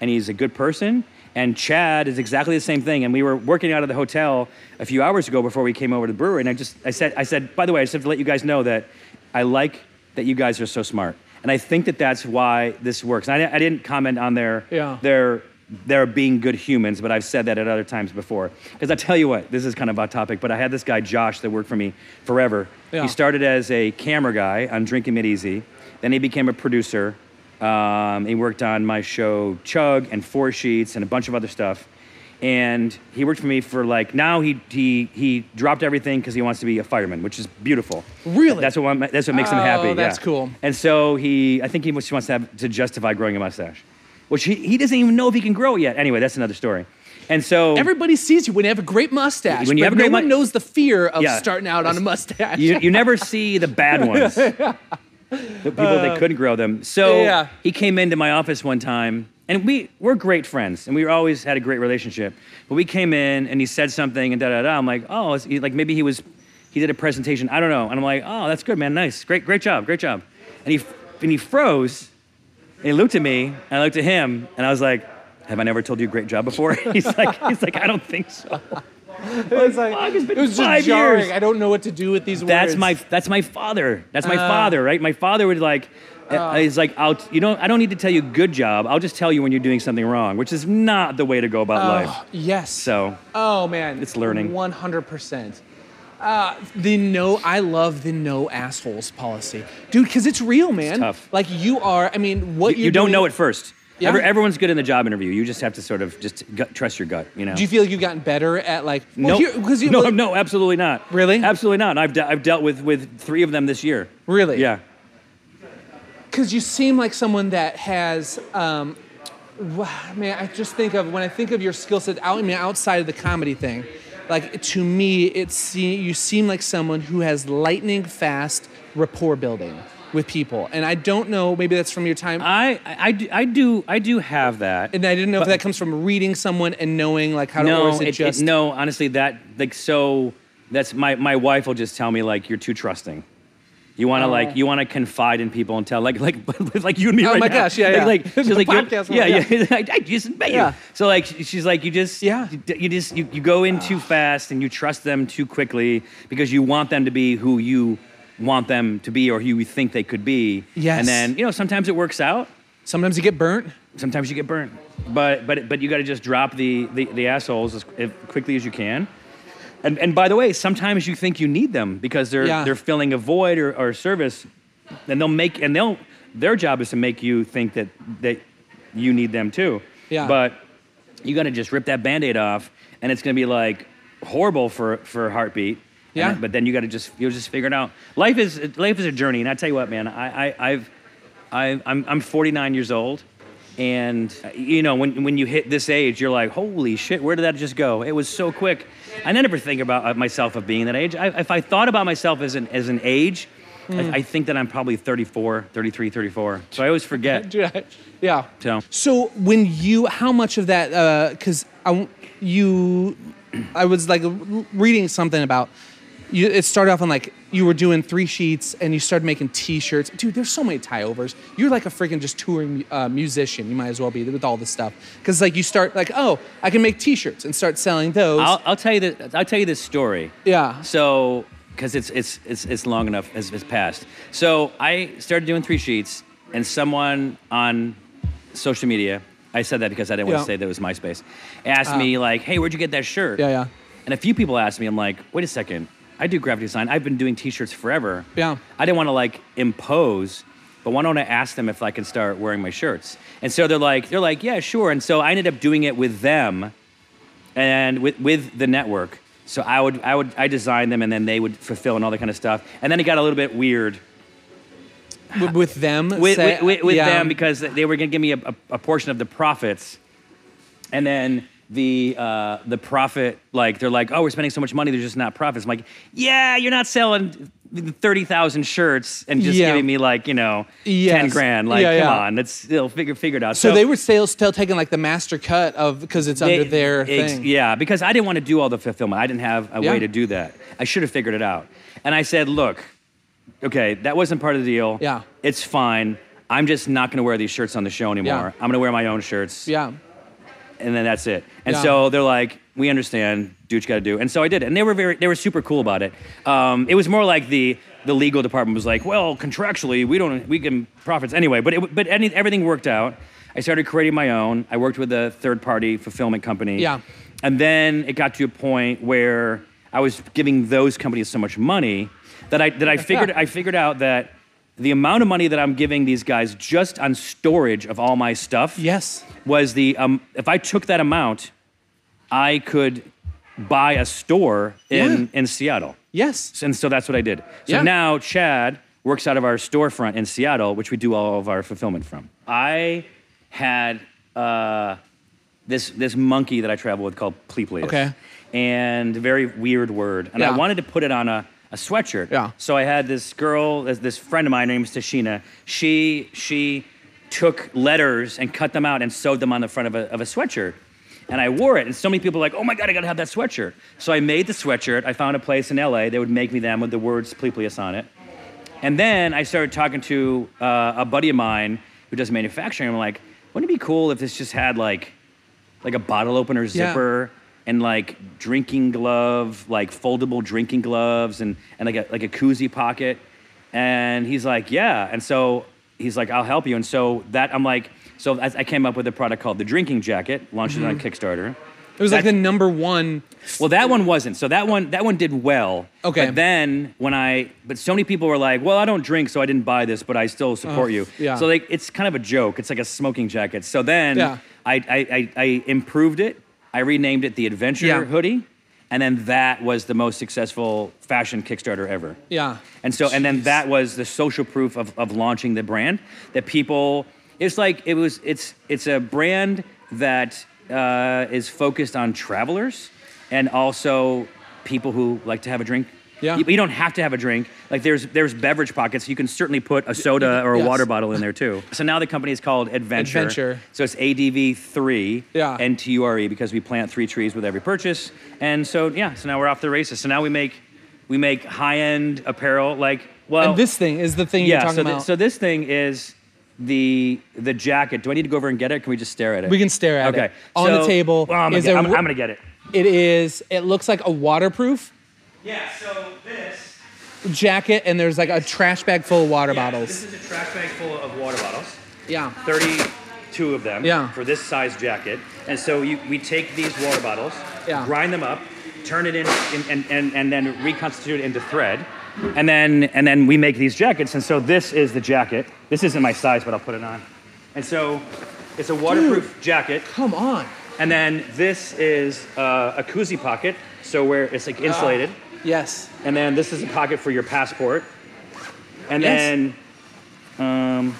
and he's a good person. And Chad is exactly the same thing. And we were working out of the hotel a few hours ago before we came over to the brewery. And I just I said I said by the way I just have to let you guys know that I like that you guys are so smart. And I think that that's why this works. I, I didn't comment on their Yeah. their their being good humans, but I've said that at other times before. Because I tell you what, this is kind of off topic, but I had this guy Josh that worked for me forever. Yeah. He started as a camera guy on Drinking Made Easy, then he became a producer. Um, he worked on my show Chug and Four Sheets and a bunch of other stuff. And he worked for me for like now he he he dropped everything because he wants to be a fireman, which is beautiful. Really? That's what that's what makes him Oh, happy. that's yeah. cool. And so he, I think he wants to have to justify growing a mustache, which he, he doesn't even know if he can grow it yet. Anyway, that's another story. And so Everybody sees you when you have a great mustache. When you have a great no one knows the fear of Yeah. starting out on a mustache. you, you never see the bad ones, the people that couldn't grow them. So Uh, Yeah. he came into my office one time, and we we're great friends, and we always had a great relationship. But we came in, and he said something, and da da da. I'm like, oh, like maybe he was, he did a presentation. I don't know. And I'm like, oh, that's good, man. Nice, great, great job, great job. And he and he froze, and he looked at me, and I looked at him, and I was like. Have I never told you great job before? he's like, he's like, I don't think so. it was like Fuck, it's been it was five just jarring. years. I don't know what to do with these That's words. That's my that's my father. That's my Uh. father, right? My father would like. Uh, he's like, I'll, you know, I don't need to tell you good job. I'll just tell you when you're doing something wrong, which is not the way to go about life. Oh, yes. So Oh man, It's learning. One hundred percent. Uh, the no, I love the no assholes policy, dude, because it's real, man. tough. Like you are. I mean, what you, you're don't doing- know it first. Yeah. Every- everyone's good in the job interview. You just have to sort of just gut, trust your gut. You know. Do you feel like you've gotten better at like? no, Well, here, you no, look- no, absolutely not. Really? Absolutely not. I've, de- I've dealt with with three of them this year. Really? Yeah. Because you seem like someone that has. Um, man, I just think of when I think of your skill set out. I mean, outside of the comedy thing, like to me, it se- you seem like someone who has lightning fast rapport building with people, and I don't know. Maybe that's from your time. I, I, do, I do I do have that. and I didn't know if that comes from reading someone and knowing like how to, no, or is it, it- it- no. Honestly, that like so. That's my my wife will just tell me like you're too trusting. You want to Oh. like you want to confide in people and tell like like like you and me Oh right my gosh, yeah, yeah. Like, like she's like podcast yeah, one, yeah. I, just met Yeah. you. So like she's like you just Yeah. you, you just you, you go in too ah. fast and you trust them too quickly because you want them to be who you want them to be or who you think they could be. Yes. And then you know sometimes it works out. sometimes you get burnt. Sometimes you get burnt, but but but you got to just drop the, the the assholes as, as quickly as you can. And and by the way, sometimes you think you need them because they're Yeah. they're filling a void or, or service, and they'll make and they'll their job is to make you think that that you need them too. Yeah. But you got to just rip that band-aid off, and it's gonna be like horrible for for heartbeat. Yeah. then- but then you got to just you'll just figure it out. Life is life is a journey, and I tell you what, man, I, I I've I, I'm I'm 49 years old, and uh, you know when when you hit this age, you're like, holy shit, where did that just go? It was so quick. I never think about uh, myself of being that age. I, if I thought about myself as an as an age, Mm. I, I think that I'm probably 34, 33, 34. So I always forget. yeah. So So when you, how much of that? Because I w- you, I was like reading something about you. It started off on like you were doing three sheets and you started making T-shirts. Dude, there's so many tie overs. You're like a freaking just touring uh, musician. You might as well be with all this stuff. Because like you start like, oh, I can make T-shirts and start selling those. I'll, I'll tell you that. I'll tell you this story. yeah. So, because it's it's it's it's long enough, it's, it's passed. So I started doing three sheets, and someone on social media, I said that because I didn't want to say that it was MySpace, asked Ah. me like, "Hey, where'd you get that shirt?" Yeah, yeah. And a few people asked me, I'm like, "Wait a second, I do graphic design. I've been doing T-shirts forever. Yeah. I didn't want to like impose." But why don't I ask them if I can start wearing my shirts? And so they're like, they're like, yeah, sure. And so I ended up doing it with them, and with with the network. So I would I would I designed them and then they would fulfill and all that kind of stuff. And then it got a little bit weird with, with them. with, say- with, with, yeah. them because they were going to give me a, a, a portion of the profits, and then the uh, the profit like they're like, oh, we're spending so much money, there's just not profits. I'm like, yeah, you're not selling thirty thousand shirts and just Yeah. giving me like you know ten grand. Like, Yeah, come yeah. on, let's they'll figure figure it out. So, they were still still taking like the master cut of because it's They- under their ex- thing. Yeah, because I didn't want to do all the fulfillment. I didn't have a way to do that. I should have figured it out. And I said, look, okay, that wasn't part of the deal. Yeah. It's fine. I'm just not going to wear these shirts on the show anymore. I'm going to wear my own shirts. Yeah. And then that's it. And Yeah. so they're like, we understand. Do what you got to do. And so I did. And they were very, they were super cool about it. Um, it was more like the the legal department was like, well, contractually, we don't, we can profits anyway. But it, but any, everything worked out. I started creating my own. I worked with a third party fulfillment company. Yeah. And then it got to a point where I was giving those companies so much money that I that I figured I figured out that the amount of money that I'm giving these guys just on storage of all my stuff Yes. was the um, if I took that amount, I could buy a store in in Seattle. Yes. And so that's what I did. So Yeah. now Chad works out of our storefront in Seattle, which we do all of our fulfillment from. I had uh, this this monkey that I travel with called Pleepleus. Okay. And a very weird word. And I wanted to put it on a, a sweatshirt. Yeah. So I had this girl, this, this friend of mine, her name is Tashina. She she took letters and cut them out and sewed them on the front of a, of a sweatshirt. And I wore it, and so many people were like, "Oh my god, I gotta have that sweatshirt!" So I made the sweatshirt. I found a place in LA; they would make me them with the words "Pleepleus" on it. And then I started talking to uh, a buddy of mine who does manufacturing. I'm like, "Wouldn't it be cool if this just had like, like a bottle opener Yeah. And like drinking glove, like foldable drinking gloves, and and like a like a koozie pocket?" And he's like, "Yeah." And so he's like, "I'll help you." And so that I'm like, so I, I came up with a product called the drinking jacket, launched it on mm-hmm. Kickstarter. It was like the number one. well, that one wasn't. So that one that one did well. Okay. But then when I but so many people were like, "Well, I don't drink, so I didn't buy this, but I still support Oh, you." yeah. So like it's kind of a joke. It's like a smoking jacket. So then Yeah. I, I I I improved it. I renamed it the Adventure Yeah. hoodie. and then that was the most successful fashion Kickstarter ever. Yeah. And so, and then that was the social proof of, of launching the brand that people, it's like, it was, it's, it's a brand that uh, is focused on travelers and also people who like to have a drink. Yeah. You, you don't have to have a drink. Like there's there's beverage pockets. You can certainly put a soda or a Yes. water bottle in there too. So now the company is called Adventure. Adventure. So it's ADV three Yeah. and TURE because we plant three trees with every purchase. And so yeah, so now we're off the races. So now we make we make high end apparel like well and this thing is the thing yeah. you're talking so, thi- about. so this thing is the the jacket. Do I need to go over and get it? Can we just stare at it? we can stare at okay. it. Okay. On the table Well, I'm, gonna is get, a, I'm, I'm gonna get it. It is. It looks like a waterproof Yeah. So this. jacket, and there's like a trash bag full of water yeah, bottles. This is a trash bag full of water bottles. Yeah. 32 of them Yeah. for this size jacket. And so you, we take these water bottles, Yeah. grind them up, turn it in, in and, and, and then reconstitute it into thread. And then, and then we make these jackets. And so this is the jacket. This isn't my size, but I'll put it on. And so it's a waterproof jacket. Come on. And then this is uh, a koozie pocket, so where it's like insulated. Yes. And then this is a pocket for your passport. And Yes. then, um,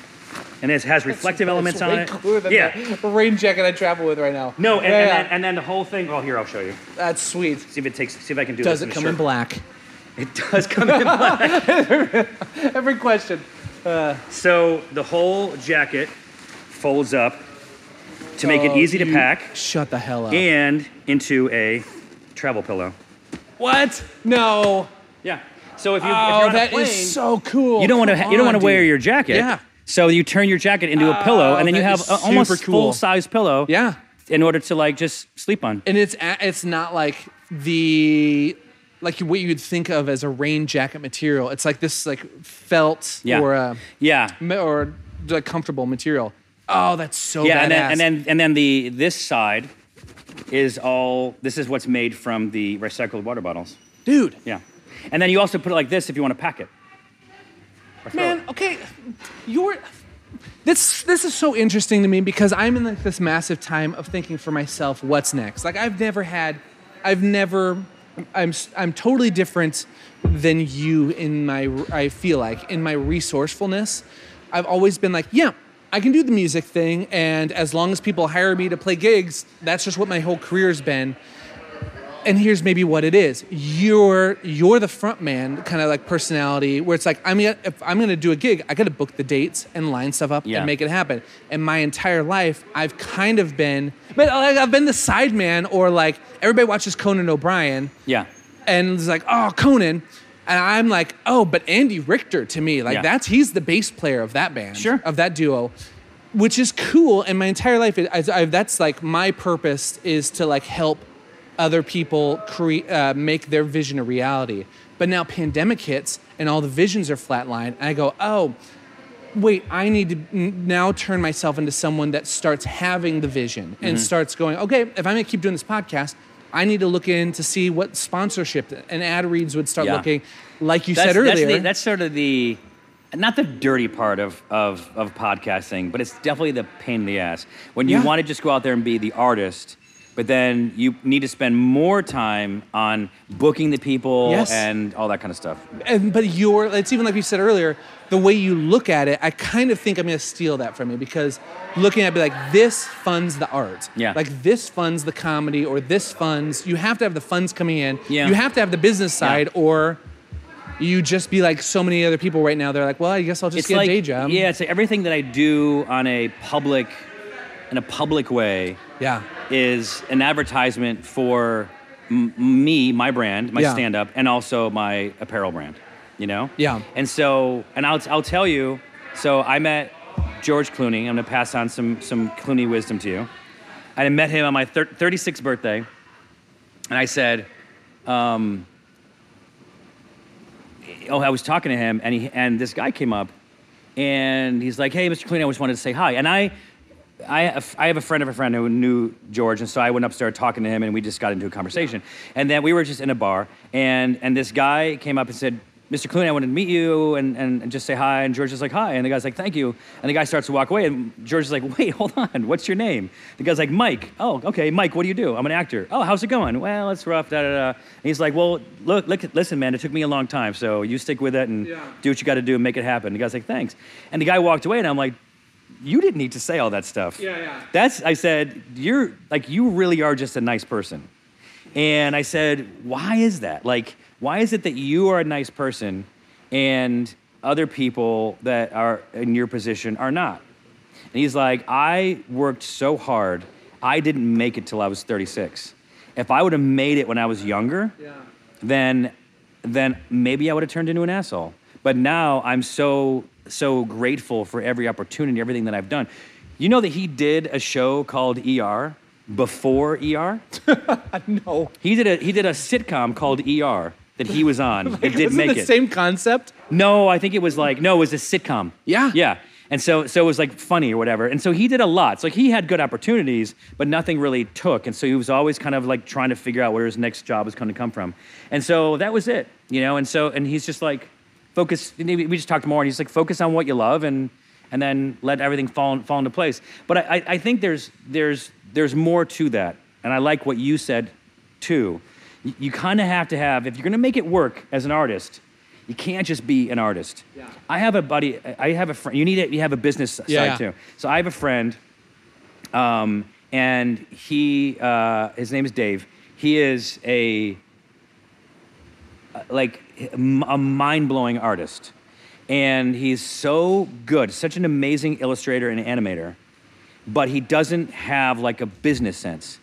and it has reflective elements That's on way it. cooler than yeah. the rain jacket I travel with right now. No, and, Yeah, and, yeah. then, and then the whole thing. Oh, here I'll show you. that's sweet. See if it takes. See if I can do Does this. it a come in black? It does come in black. Every question. so the whole jacket folds up to make it Oh, easy to you- pack Shut the hell up. and into a travel pillow. What? No. Yeah. So if you if oh, you're Oh, on that plane, is so cool. you don't want to you don't want to wear your jacket. Yeah. So you turn your jacket into a pillow, Oh, and then you have a, almost cool. full size pillow. Yeah. In order to like just sleep on. And it's it's not like the like what you'd think of as a rain jacket material. It's like this like felt Yeah. or a Yeah. or like comfortable material. Oh, that's so yeah, badass. and then, and then and then the this side is all this is what's made from the recycled water bottles. dude, Yeah, and then you also put it like this if you want to pack it. Man, it. okay, you're. This this is so interesting to me because I'm in like this massive time of thinking for myself, what's next? Like I've never had, I've never, I'm I'm totally different than you in my I feel like in my resourcefulness. I've always been like, yeah, I can do the music thing, and as long as people hire me to play gigs, that's just what my whole career's been. And here's maybe what it is. You're you're the front man kind of like personality where it's like i'm gonna if i'm gonna do a gig i gotta book the dates and line stuff up Yeah. and make it happen. And my entire life i've kind of been but like i've been the side man or like everybody watches conan o'brien. Yeah, and it's like oh conan and i'm like oh but andy richter to me like Yeah. that's he's the bass player of that band Sure. of that duo which is cool and my entire life I, I, that's like my purpose is to like help other people create uh, make their vision a reality but now pandemic hits and all the visions are flatlined and i go oh wait i need to now turn myself into someone that starts having the vision and Mm-hmm. starts going okay if i'm to keep doing this podcast i need to look in to see what sponsorship and ad reads would start Yeah. looking like you that's, said earlier That's, the, that's sort of the not the dirty part of, of of podcasting, but it's definitely the pain in the ass when you Yeah. want to just go out there and be the artist. But then you need to spend more time on booking the people Yes. and all that kind of stuff. and, but you're it's even like you said earlier the way you look at it i kind of think i'm going to steal that from you because looking at it be like this funds the art Yeah. like this funds the comedy or this funds you have to have the funds coming in Yeah. you have to have the business Yeah. side or you just be like so many other people right now they're like well i guess i'll just it's get like a day job yeah, it's like everything that I do on a public, in a public way, yeah is an advertisement for m- me, my brand, my Yeah. stand up, and also my apparel brand, you know? Yeah. And so, and I'll, I'll tell you, so I met George Clooney. I'm going to pass on some, some Clooney wisdom to you. I met him on my thir- 36th birthday, and I said, um, oh, I was talking to him, and, he, and this guy came up, and he's like, hey, Mr. Clooney, I just wanted to say hi. And I, I I have a friend of a friend who knew George, and so I went up, started talking to him, and we just got into a conversation. And then we were just in a bar, and and this guy came up and said, Mr. Clooney, I wanted to meet you and, and, just say hi. And George is like, hi. And the guy's like, thank you. And the guy starts to walk away. And George is like, wait, hold on. What's your name? The guy's like, Mike. Oh, okay. Mike, what do you do? I'm an actor. Oh, how's it going? Well, it's rough. Da, da, da. And he's like, well, look, look, listen, man, it took me a long time. So you stick with it and do what you got to do and make it happen. The guy's like, thanks. And the guy walked away. And I'm like, you didn't need to say all that stuff. Yeah, yeah. That's, I said, you're like, you really are just a nice person. And I said, why is that? Like, why is it that you are a nice person and other people that are in your position are not? And he's like, I worked so hard, I didn't make it till I was 36. If I would have made it when I was younger, then then maybe I would have turned into an asshole. But now I'm so so grateful for every opportunity, everything that I've done. You know that he did a show called ER before ER? no. He did a he did a sitcom called ER that he was on. it did make the it. same concept? No, I think it was like no, it was a sitcom. Yeah. Yeah. And so so it was like funny or whatever. And so he did a lot. So like he had good opportunities, but nothing really took. And so he was always kind of like trying to figure out where his next job was going to come from. And so that was it, you know. And so and he's just like focus. We just talked more, and he's like focus on what you love and and then let everything fall fall into place. But I I, I think there's there's there's more to that. And I like what you said too. You, kind of have to have if you're going to make it work as an artist. You can't just be an artist. Yeah. I have a buddy. I have a friend. You need it. You have a business Yeah, side yeah. too. So I have a friend, um, and he, uh, his name is Dave. He is a uh, like a mind blowing artist, and he's so good. Such an amazing illustrator and animator, but he doesn't have like a business sense.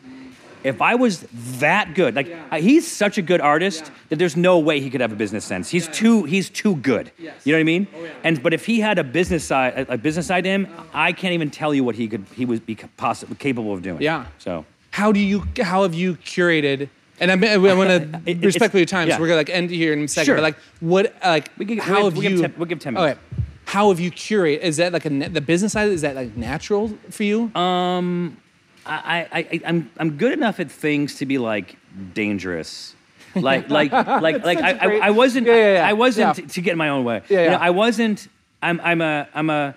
If I was that good, like uh, he's such a good artist that there's no way he could have a business sense. He's too he's too good. You know what I mean? And but if he had a business side a, business side to him, I can't even tell you what he could he would be possible capable of doing. Yeah. So How do you? How have you curated? And I'm, I want to it's- respect your time, yeah. so we're gonna like end here in a second. Sure. But like, what? Like, We can- how we'll- have we'll give you? ten- we'll give 10 minutes. Okay. How have you curated? Is that like a the business side? Is that like natural for you? Um, I, I, I I'm I'm good enough at things to be like dangerous. Like like like like I, great- I, I wasn't Yeah, yeah, yeah. I wasn't Yeah. to get in my own way. Yeah, You know, yeah. I wasn't I'm I'm a I'm a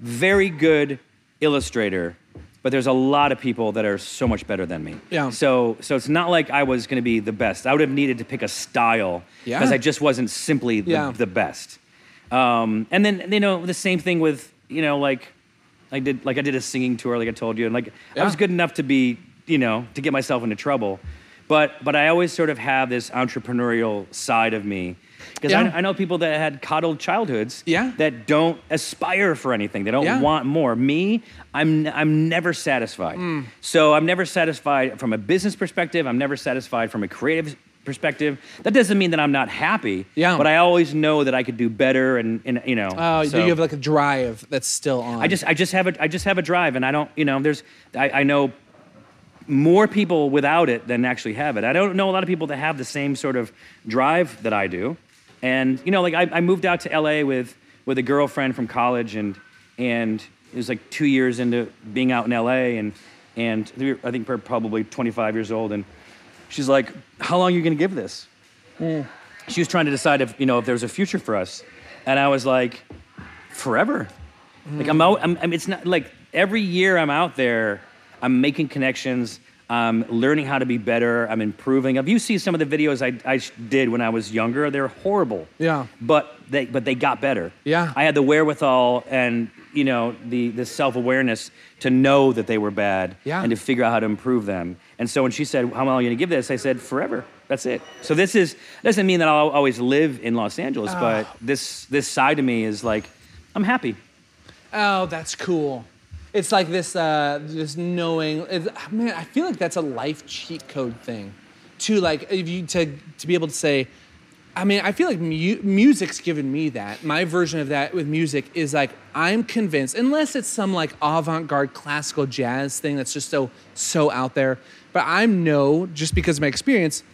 very good illustrator, but there's a lot of people that are so much better than me. Yeah. So so it's not like I was going to be the best. I would have needed to pick a style Yeah. because I just wasn't simply the, Yeah. the best. Um, and then you know the same thing with you know like I did like I did a singing tour like I told you and like I was good enough to be you know to get myself into trouble, but but I always sort of have this entrepreneurial side of me because Yeah. I, I know people that had coddled childhoods Yeah. that don't aspire for anything they don't Yeah. want more. Me I'm I'm never satisfied. Mm. So I'm never satisfied from a business perspective. I'm never satisfied from a creative perspective. That doesn't mean that I'm not happy. Yeah. But I always know that I could do better, and, and you know. Oh, so- you have like a drive that's still on. I just I just have a I just have a drive, and I don't you know there's I, I know more people without it than actually have it. I don't know a lot of people that have the same sort of drive that I do, and you know like I, I moved out to L.A. with with a girlfriend from college, and and it was like two years into being out in L.A. and and I think we're probably 25 years old, and she's like, "How long are you gonna give this?" She was trying to decide if you know if there was a future for us, and I was like, "Forever." Like I'm out. I'm, I'm, it's not like every year I'm out there. I'm making connections. I'm learning how to be better. I'm improving. If you see some of the videos I, I did when I was younger, they're horrible. Yeah. But they but they got better. Yeah. I had the wherewithal and you know the the self awareness to know that they were bad. Yeah. And to figure out how to improve them. And so when she said, "How long are you going to give this?" I said, "Forever. That's it." So this is doesn't mean that I'll always live in Los Angeles, Ah. but this this side of me is like, I'm happy. Oh, that's cool. It's like this, uh, this knowing. Man, I feel like that's a life cheat code thing, to like if you to to be able to say. I mean, I feel like mu- music's given me that. My version of that with music is like I'm convinced, unless it's some like avant-garde classical jazz thing that's just so so out there. But I know just because of my experience,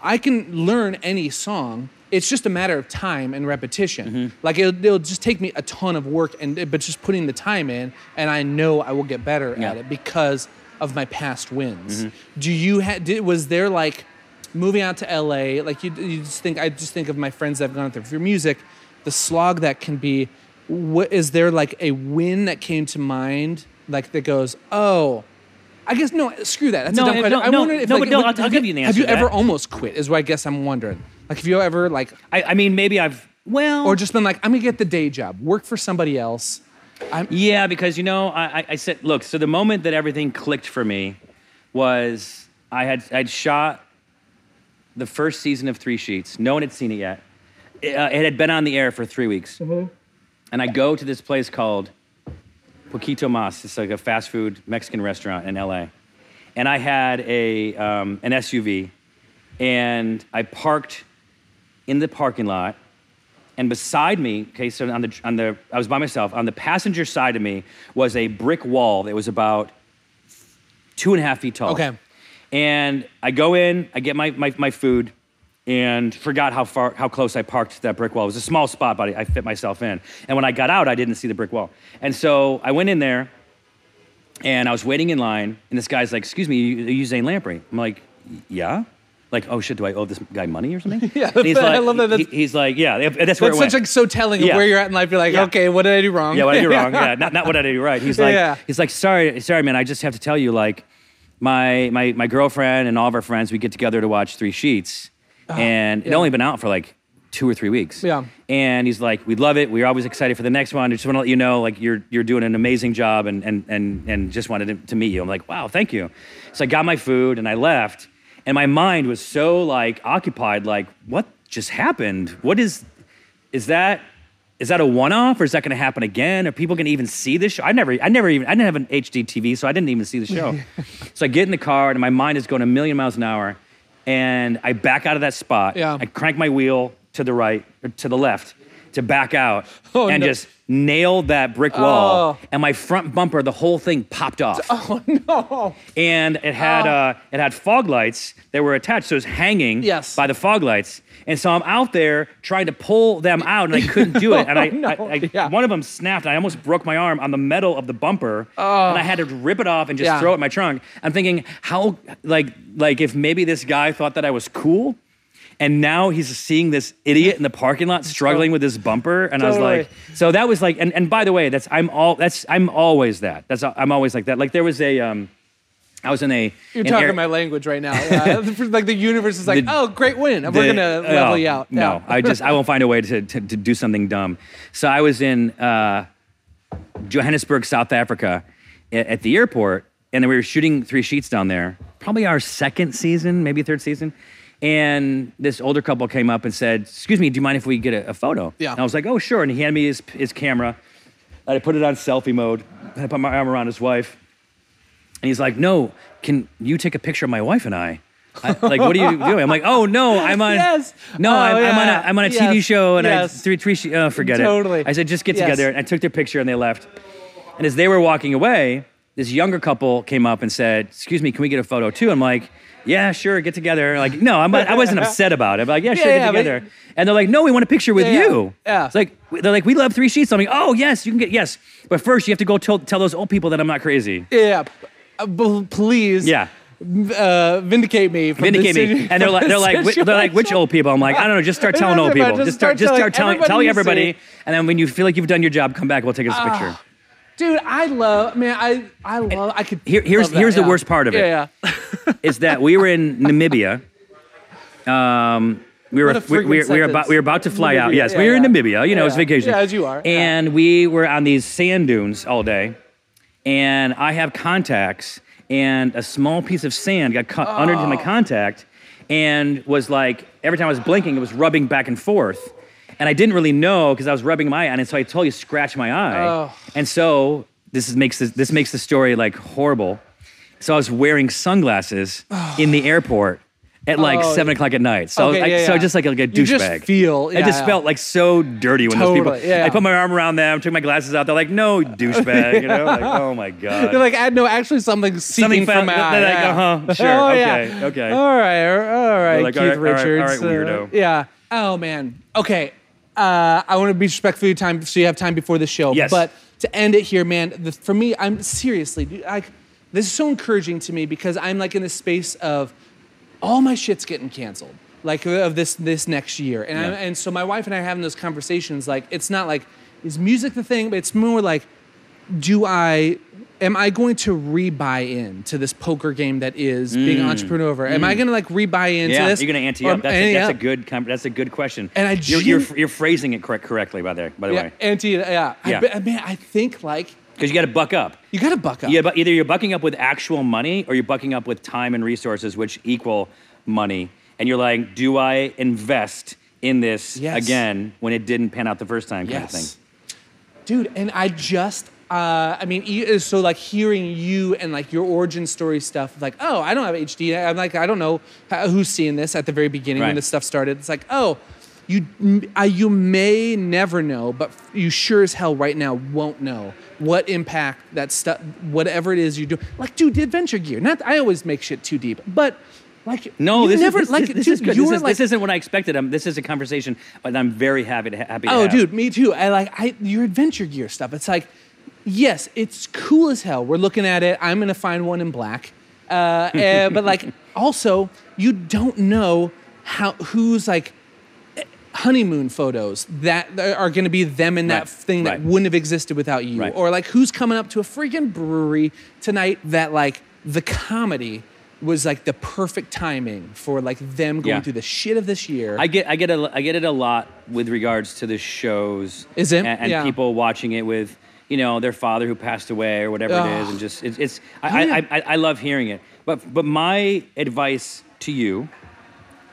I can learn any song. It's just a matter of time and repetition. Mm-hmm. Like it'll, it'll just take me a ton of work, and but just putting the time in, and I know I will get better Yeah. at it because of my past wins. Mm-hmm. Do you ha- did, was there like moving out to LA, like you, you just think I just think of my friends that have gone through for music, the slog that can be. What is there like a win that came to mind, like that goes, oh, I guess no, screw that. That's No, a dumb question. no, I no, if no, like, no, I'll- I'll give you an answer. Have you ever almost quit? Is what I guess I'm wondering. Like, have you ever like, I, I mean, maybe I've well, or just been like, I'm gonna get the day job, work for somebody else. I'm, Yeah, because you know, I, I- I said, look. So the moment that everything clicked for me was I had I'd shot the first season of Three Sheets. No one had seen it yet. It, uh, it had been on the air for three weeks, and I go to this place called Poquito Mas. It's like a fast food Mexican restaurant in LA, and I had a um, an SUV, and I parked in the parking lot and beside me, okay, so on the on the I was by myself. On the passenger side of me was a brick wall that was about two and a half feet tall. Okay. And I go in, I get my my, my food, and forgot how far how close I parked to that brick wall. It was a small spot, but I, I fit myself in. And when I got out, I didn't see the brick wall. And so I went in there, and I was waiting in line, and this guy's like, "Excuse me, you, you Zane Lamprey?" I'm like, "Yeah." Like, oh shit, do I owe this guy money or something? Yeah, he's I like, love that. he- he's like, yeah, that's where that's such like so telling of Yeah. where you're at in life. You're like, Yeah. okay, what did I do wrong? Yeah, what did I do wrong? Yeah, not, not what I do right. He's like, Yeah. he's like, sorry, sorry, man. I just have to tell you, like, my my my girlfriend and all of our friends, we get together to watch Three Sheets, and it Ah, yeah. only been out for like two or three weeks. Yeah. And he's like, we love it. We're always excited for the next one. I just want to let you know, like, you're you're doing an amazing job, and and and and just wanted to, to meet you. I'm like, wow, thank you. So I got my food and I left, and my mind was so like occupied, like, what just happened? What is is that is that a one-off or is that going to happen again? Are people going to even see this show? I never, I never even, I didn't have an HD TV, so I didn't even see the show. so I get in the car and my mind is going a million miles an hour, and I back out of that spot. Yeah. I crank my wheel to the right, or to the left, to back out, Oh, and no. just nailed that brick wall. Oh. And my front bumper, the whole thing popped off Oh no. and it had Oh. uh, it had fog lights that were attached, so it was hanging Yes. by the fog lights. And so I'm out there trying to pull them out, and I couldn't do it. And I, Oh, no. I, I Yeah. one of them snapped, and I almost broke my arm on the metal of the bumper, and I had to rip it off and just Oh. Yeah. throw it in my trunk. I'm thinking, how like like if maybe this guy thought that I was cool. And now he's seeing this idiot in the parking lot struggling with his bumper, and I was like, so that was like, and, and by the way, that's I'm all that's I'm always that. That's I'm always like that. Like there was a um, I was in a You're talking air- my language right now. Yeah. like the universe is like, The- oh, great win. We're the- gonna level oh, you out. No, Yeah. I just I won't find a way to, to, to do something dumb. So I was in uh, Johannesburg, South Africa, a- at the airport, and we were shooting three sheets down there. Probably our second season, maybe third season. And this older couple came up and said, "Excuse me, do you mind if we get a, a photo?" Yeah. And I was like, "Oh, sure." And he handed me his his camera. I put it on selfie mode. I put my arm around his wife. And he's like, "No, can you take a picture of my wife and I?" I like, what are you doing? I'm like, "Oh no, I'm on. Yes. No, Oh, I'm, I'm on a yeah. I'm on a TV show and Yes. I three three. Oh, forget Totally. it. I said, "Just get Yes. together." And I took their picture and they left. And as they were walking away, this younger couple came up and said, "Excuse me, can we get a photo too?" I'm like. Yeah, sure. Get together. Like, no, I'm, I wasn't upset about it. But like, yeah, sure, Yeah, get yeah, but- together. And they're like, no, we want a picture with Yeah, yeah. you. Yeah. It's like they're like, we love three sheets. I'm like, oh yes, you can get yes, but first you have to go tell, tell those old people that I'm not crazy. Yeah. Uh, please. Yeah. Uh, vindicate me. From Vindicate this me, and they're like, they're like, they're like, which old people? I'm like, I don't know. Just start telling old people. just Just start, just telling start telling, everybody telling you everybody, and then when you feel like you've done your job, come back. We'll take us a picture. Dude, I love. Man, I I love. I could. Here- here's- here's the worst part of it. Yeah, yeah. is that we were in Namibia. Um, we were we, we, we were about we were about to fly out. Yes, yeah, we were in. Namibia. You know, it's Yeah. vacation. Yeah, as you are, yeah. And we were on these sand dunes all day, and I have contacts, and a small piece of sand got cut underneath Oh. my contact, and was like every time I was blinking, it was rubbing back and forth. And I didn't really know because I was rubbing my eye, and so I totally scratched my eye. Oh. And so this is, makes this, this makes the story like horrible. So I was wearing sunglasses in the airport at like Oh, seven o'clock at night. So Okay, I, yeah, so yeah. just like, like a douchebag. feel- I just yeah. felt like so dirty when those people. yeah. I put my arm around them, took my glasses out. They're like, "No, douchebag," you know? Like, oh my god. They're like, I know, actually, something seeping Something from my eye. like, yeah. uh-huh, sure, Oh, okay, yeah. okay. All right, all right, like, Keith all right, all right, all Richards. uh, weirdo. yeah. Oh man. Okay. Uh, I want to be respectful of your time, so you have time before the show. Yes. But to end it here, man, the, for me, I'm seriously, dude, like, this is so encouraging to me because I'm like in this space of all my shit's getting canceled, like uh, of this this next year. And I, Yeah. and so my wife and I are having those conversations. Like it's not like is music the thing, but it's more like, do I am I going to rebuy in to this poker game that is being an mm. entrepreneur over? Am I mm. going to like rebuy into Mm. Yeah, this? you're going to ante up um, That's, a, ante that's a good. That's a good question. And I you're, you're, you're phrasing it correct correctly by there. By the yeah, way, anti yeah. I, Yeah. bet- man, I think like because you got to buck up. you got to buck up. Yeah, but either you're bucking up with actual money or you're bucking up with time and resources, which equal money. And you're like, do I invest in this Yes. again when it didn't pan out the first time? Kind of thing. dude and i just uh, i mean e- so like hearing you and like your origin story stuff like oh i don't have hd i'm like i don't know how, who's seeing this at the very beginning when Right. this stuff started it's like oh you uh, you may never know but you sure as hell right now won't know what impact that stuff whatever it is you do like dude the adventure gear not i always make shit too deep but like No, this never is, this, like, this, this dude, is good. This, is, like, this isn't what I expected. Um, this is a conversation, but I'm very happy to happy. To Oh, have. dude, me too. I like I your adventure gear stuff. It's like, yes, it's cool as hell. We're looking at it. I'm gonna find one in black, uh, eh, but like also you don't know how who's like honeymoon photos that are going to be them in that Right, thing that right. wouldn't have existed without you Right. or like who's coming up to a freaking brewery tonight that like the comedy was like the perfect timing for like them going Yeah. through the shit of this year I get I get a, I get it a lot with regards to the shows. Is it? And, and Yeah. people watching it with you know their father who passed away or whatever it is, and just it's, it's I, yeah. I, I I love hearing it. But but my advice to you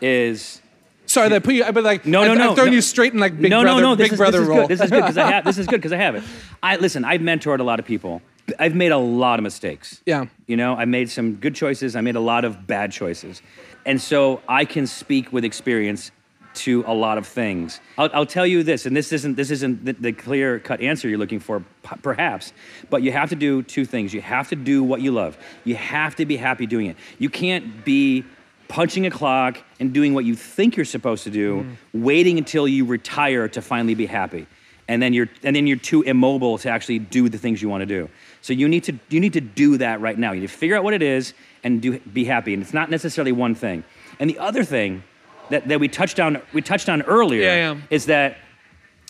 is Sorry, that I put you. I but like, No, I, no, no, I've thrown no. you straight in like Big no, Brother, no, no. This Big is, Brother this is role. good. This is good because I have. This is good because I have it. I listen. I've mentored a lot of people. I've made a lot of mistakes. Yeah. You know, I made some good choices. I made a lot of bad choices, and so I can speak with experience to a lot of things. I'll, I'll tell you this, and this isn't this isn't the, the clear cut answer you're looking for, p- perhaps, but you have to do two things. You have to do what you love. You have to be happy doing it. You can't be punching a clock and doing what you think you're supposed to do, mm. waiting until you retire to finally be happy. And then you're and then you're too immobile to actually do the things you want to do. So you need to you need to do that right now. You need to figure out what it is and do be happy. And it's not necessarily one thing. And the other thing that, that we touched on we touched on earlier Yeah, yeah. is that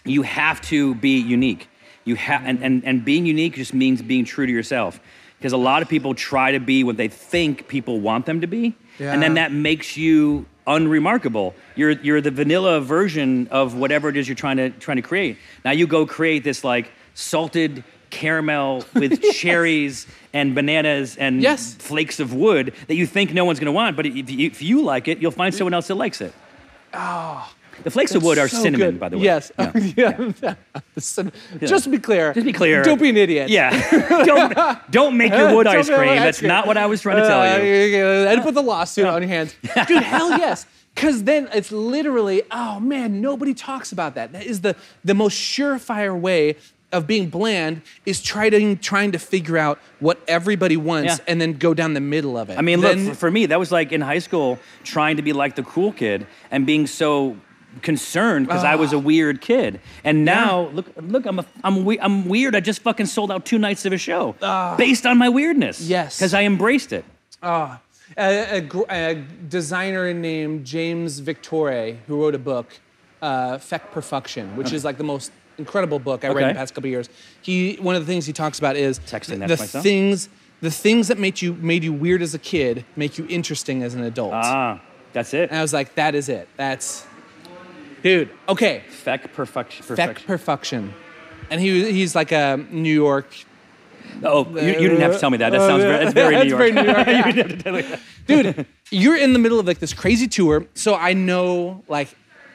you have to be unique. You have and, and, and being unique just means being true to yourself. Because a lot of people try to be what they think people want them to be. And then that makes you unremarkable. You're you're the vanilla version of whatever it is you're trying to trying to create. Now you go create this like salted caramel with cherries and bananas and Yes. flakes of wood that you think no one's going to want, but if you, if you like it, you'll find someone else that likes it. Oh. The flakes of wood are So cinnamon, good. by the way. Yes. Yeah. Yeah. Just to be clear. Just be clear. Don't be an idiot. Yeah. don't, don't make your wood ice cream. ice That's cream. not what I was trying to tell Uh, you. And put the lawsuit on your hands. Dude, hell yes. Because then it's literally, oh man, nobody talks about that. That is the, the most surefire way of being bland is trying, trying to figure out what everybody wants Yeah. and then go down the middle of it. I mean, Then- look, for, for me, that was like in high school trying to be like the cool kid and being so concerned because I was a weird kid. And now, look, look, I'm, a, I'm, we, I'm weird. I just fucking sold out two nights of a show based on my weirdness. Yes. Because I embraced it. a, a, gr- a designer named James Victore who wrote a book, uh, Feck Perfection, which is like the most incredible book I read in Okay. the past couple of years. He one of the things he talks about is Texting that the to myself. things the things that made you made you weird as a kid make you interesting as an adult. Ah, that's it. and I was like, that is it. That's dude. Okay, Feck perfection. Feck perfection. Perfection, and he he's like a New York oh, you, you didn't have to tell me that. That sounds oh, very, that's very That's New York. very New York, yeah. You didn't have to tell me that. dude you're in the middle of like this crazy tour so i know like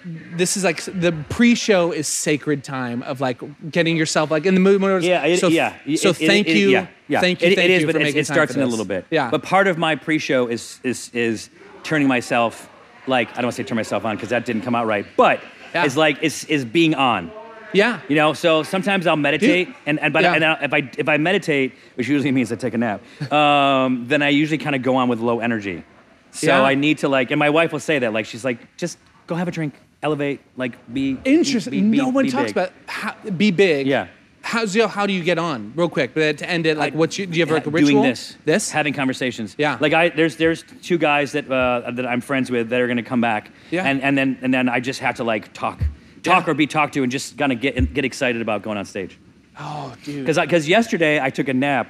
this is like the pre-show is sacred time of like getting yourself like in the mood Yeah, it, so, yeah. so It- it- thank it- you yeah, yeah. thank you It- thank it is, you but for it, making it time starts for in a this. little bit. yeah But part of my pre-show is is is turning myself like I don't want to say turn myself on because that didn't come out right, but Yeah. is like is is being on. yeah You know, so sometimes I'll meditate, Dude. and, and but Yeah. and I, if I if I meditate, which usually means I take a nap, um, then I usually kind of go on with low energy. So Yeah. I need to like, and my wife will say that, like she's like, just go have a drink, elevate, like be interesting be- be- no one be talks big. about how, be big Yeah. How's your, how do you get on? Real quick, but to end it, like, what's you, do you have like a doing this, This? having conversations. Yeah. Like I, there's there's two guys that uh, that I'm friends with that are going to come back. Yeah. And and then and then I just have to like talk, talk Yeah. or be talked to, and just kind of get get excited about going on stage. Oh, dude. Because because yesterday I took a nap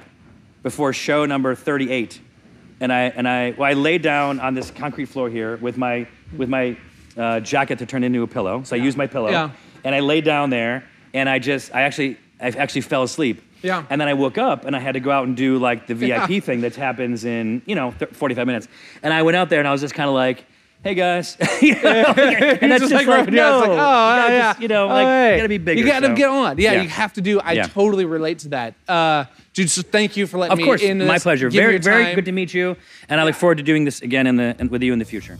before show number 38, and I and I well, I laid down on this concrete floor here with my with my uh, jacket to turn into a pillow. So I used my pillow. Yeah. And I laid down there, and I just I actually I actually fell asleep. Yeah. And then I woke up and I had to go out and do like the VIP Yeah. thing that happens in you know th- 45 minutes. And I went out there and I was just kind of like. Hey guys, You know, and that's Just just, like, like, right, yeah, it's like, oh, you gotta yeah, just, you know, Oh, like hey. you gotta be bigger. You gotta so- get on. Yeah, Yeah. you have to do. I Yeah. totally relate to that. Uh, dude, so thank you for letting Of me course, in. my pleasure. give Very, very good to meet you, and I look forward to doing this again in the in, with you in the future.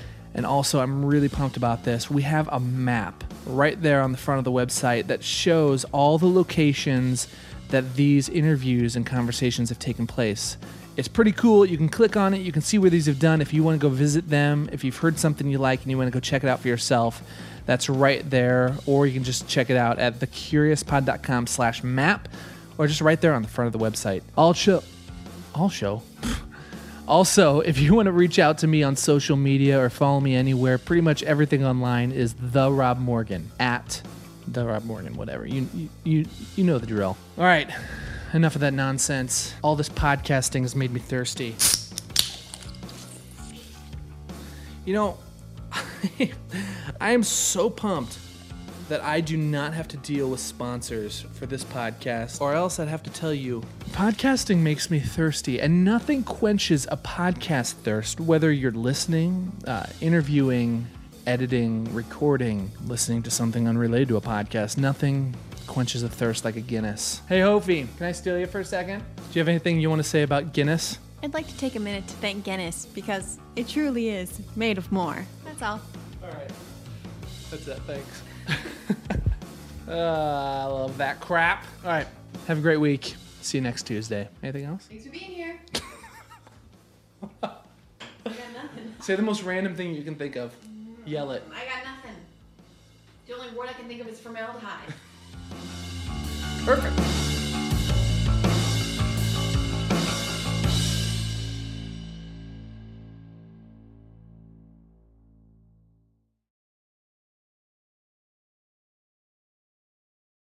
And also, I'm really pumped about this. We have a map right there on the front of the website that shows all the locations that these interviews and conversations have taken place. It's pretty cool. You can click on it, you can see where these have done. If you want to go visit them, if you've heard something you like and you want to go check it out for yourself, that's right there. Or you can just check it out at thecuriouspod.com slash map or just right there on the front of the website. I'll show. I'll show. Also, if you want to reach out to me on social media or follow me anywhere, pretty much everything online is the Rob Morgan at the Rob Morgan, whatever. You you you, know the drill. All right, enough of that nonsense. All this podcasting has made me thirsty. You know, I am so pumped that I do not have to deal with sponsors for this podcast, or else I'd have to tell you podcasting makes me thirsty, and nothing quenches a podcast thirst, whether you're listening, uh, interviewing, editing, recording, listening to something unrelated to a podcast. Nothing quenches a thirst like a Guinness. Hey, Hofi, can I steal you for a second? Do you have anything you want to say about Guinness? I'd like to take a minute to thank Guinness because it truly is made of more. That's all. All right. That's it. Thanks. Uh, I love that crap. All right. Have a great week. See you next Tuesday. Anything else? Thanks for being here. Say the most random thing you can think of. Yell it. I got nothing. The only word I can think of is formaldehyde. Perfect.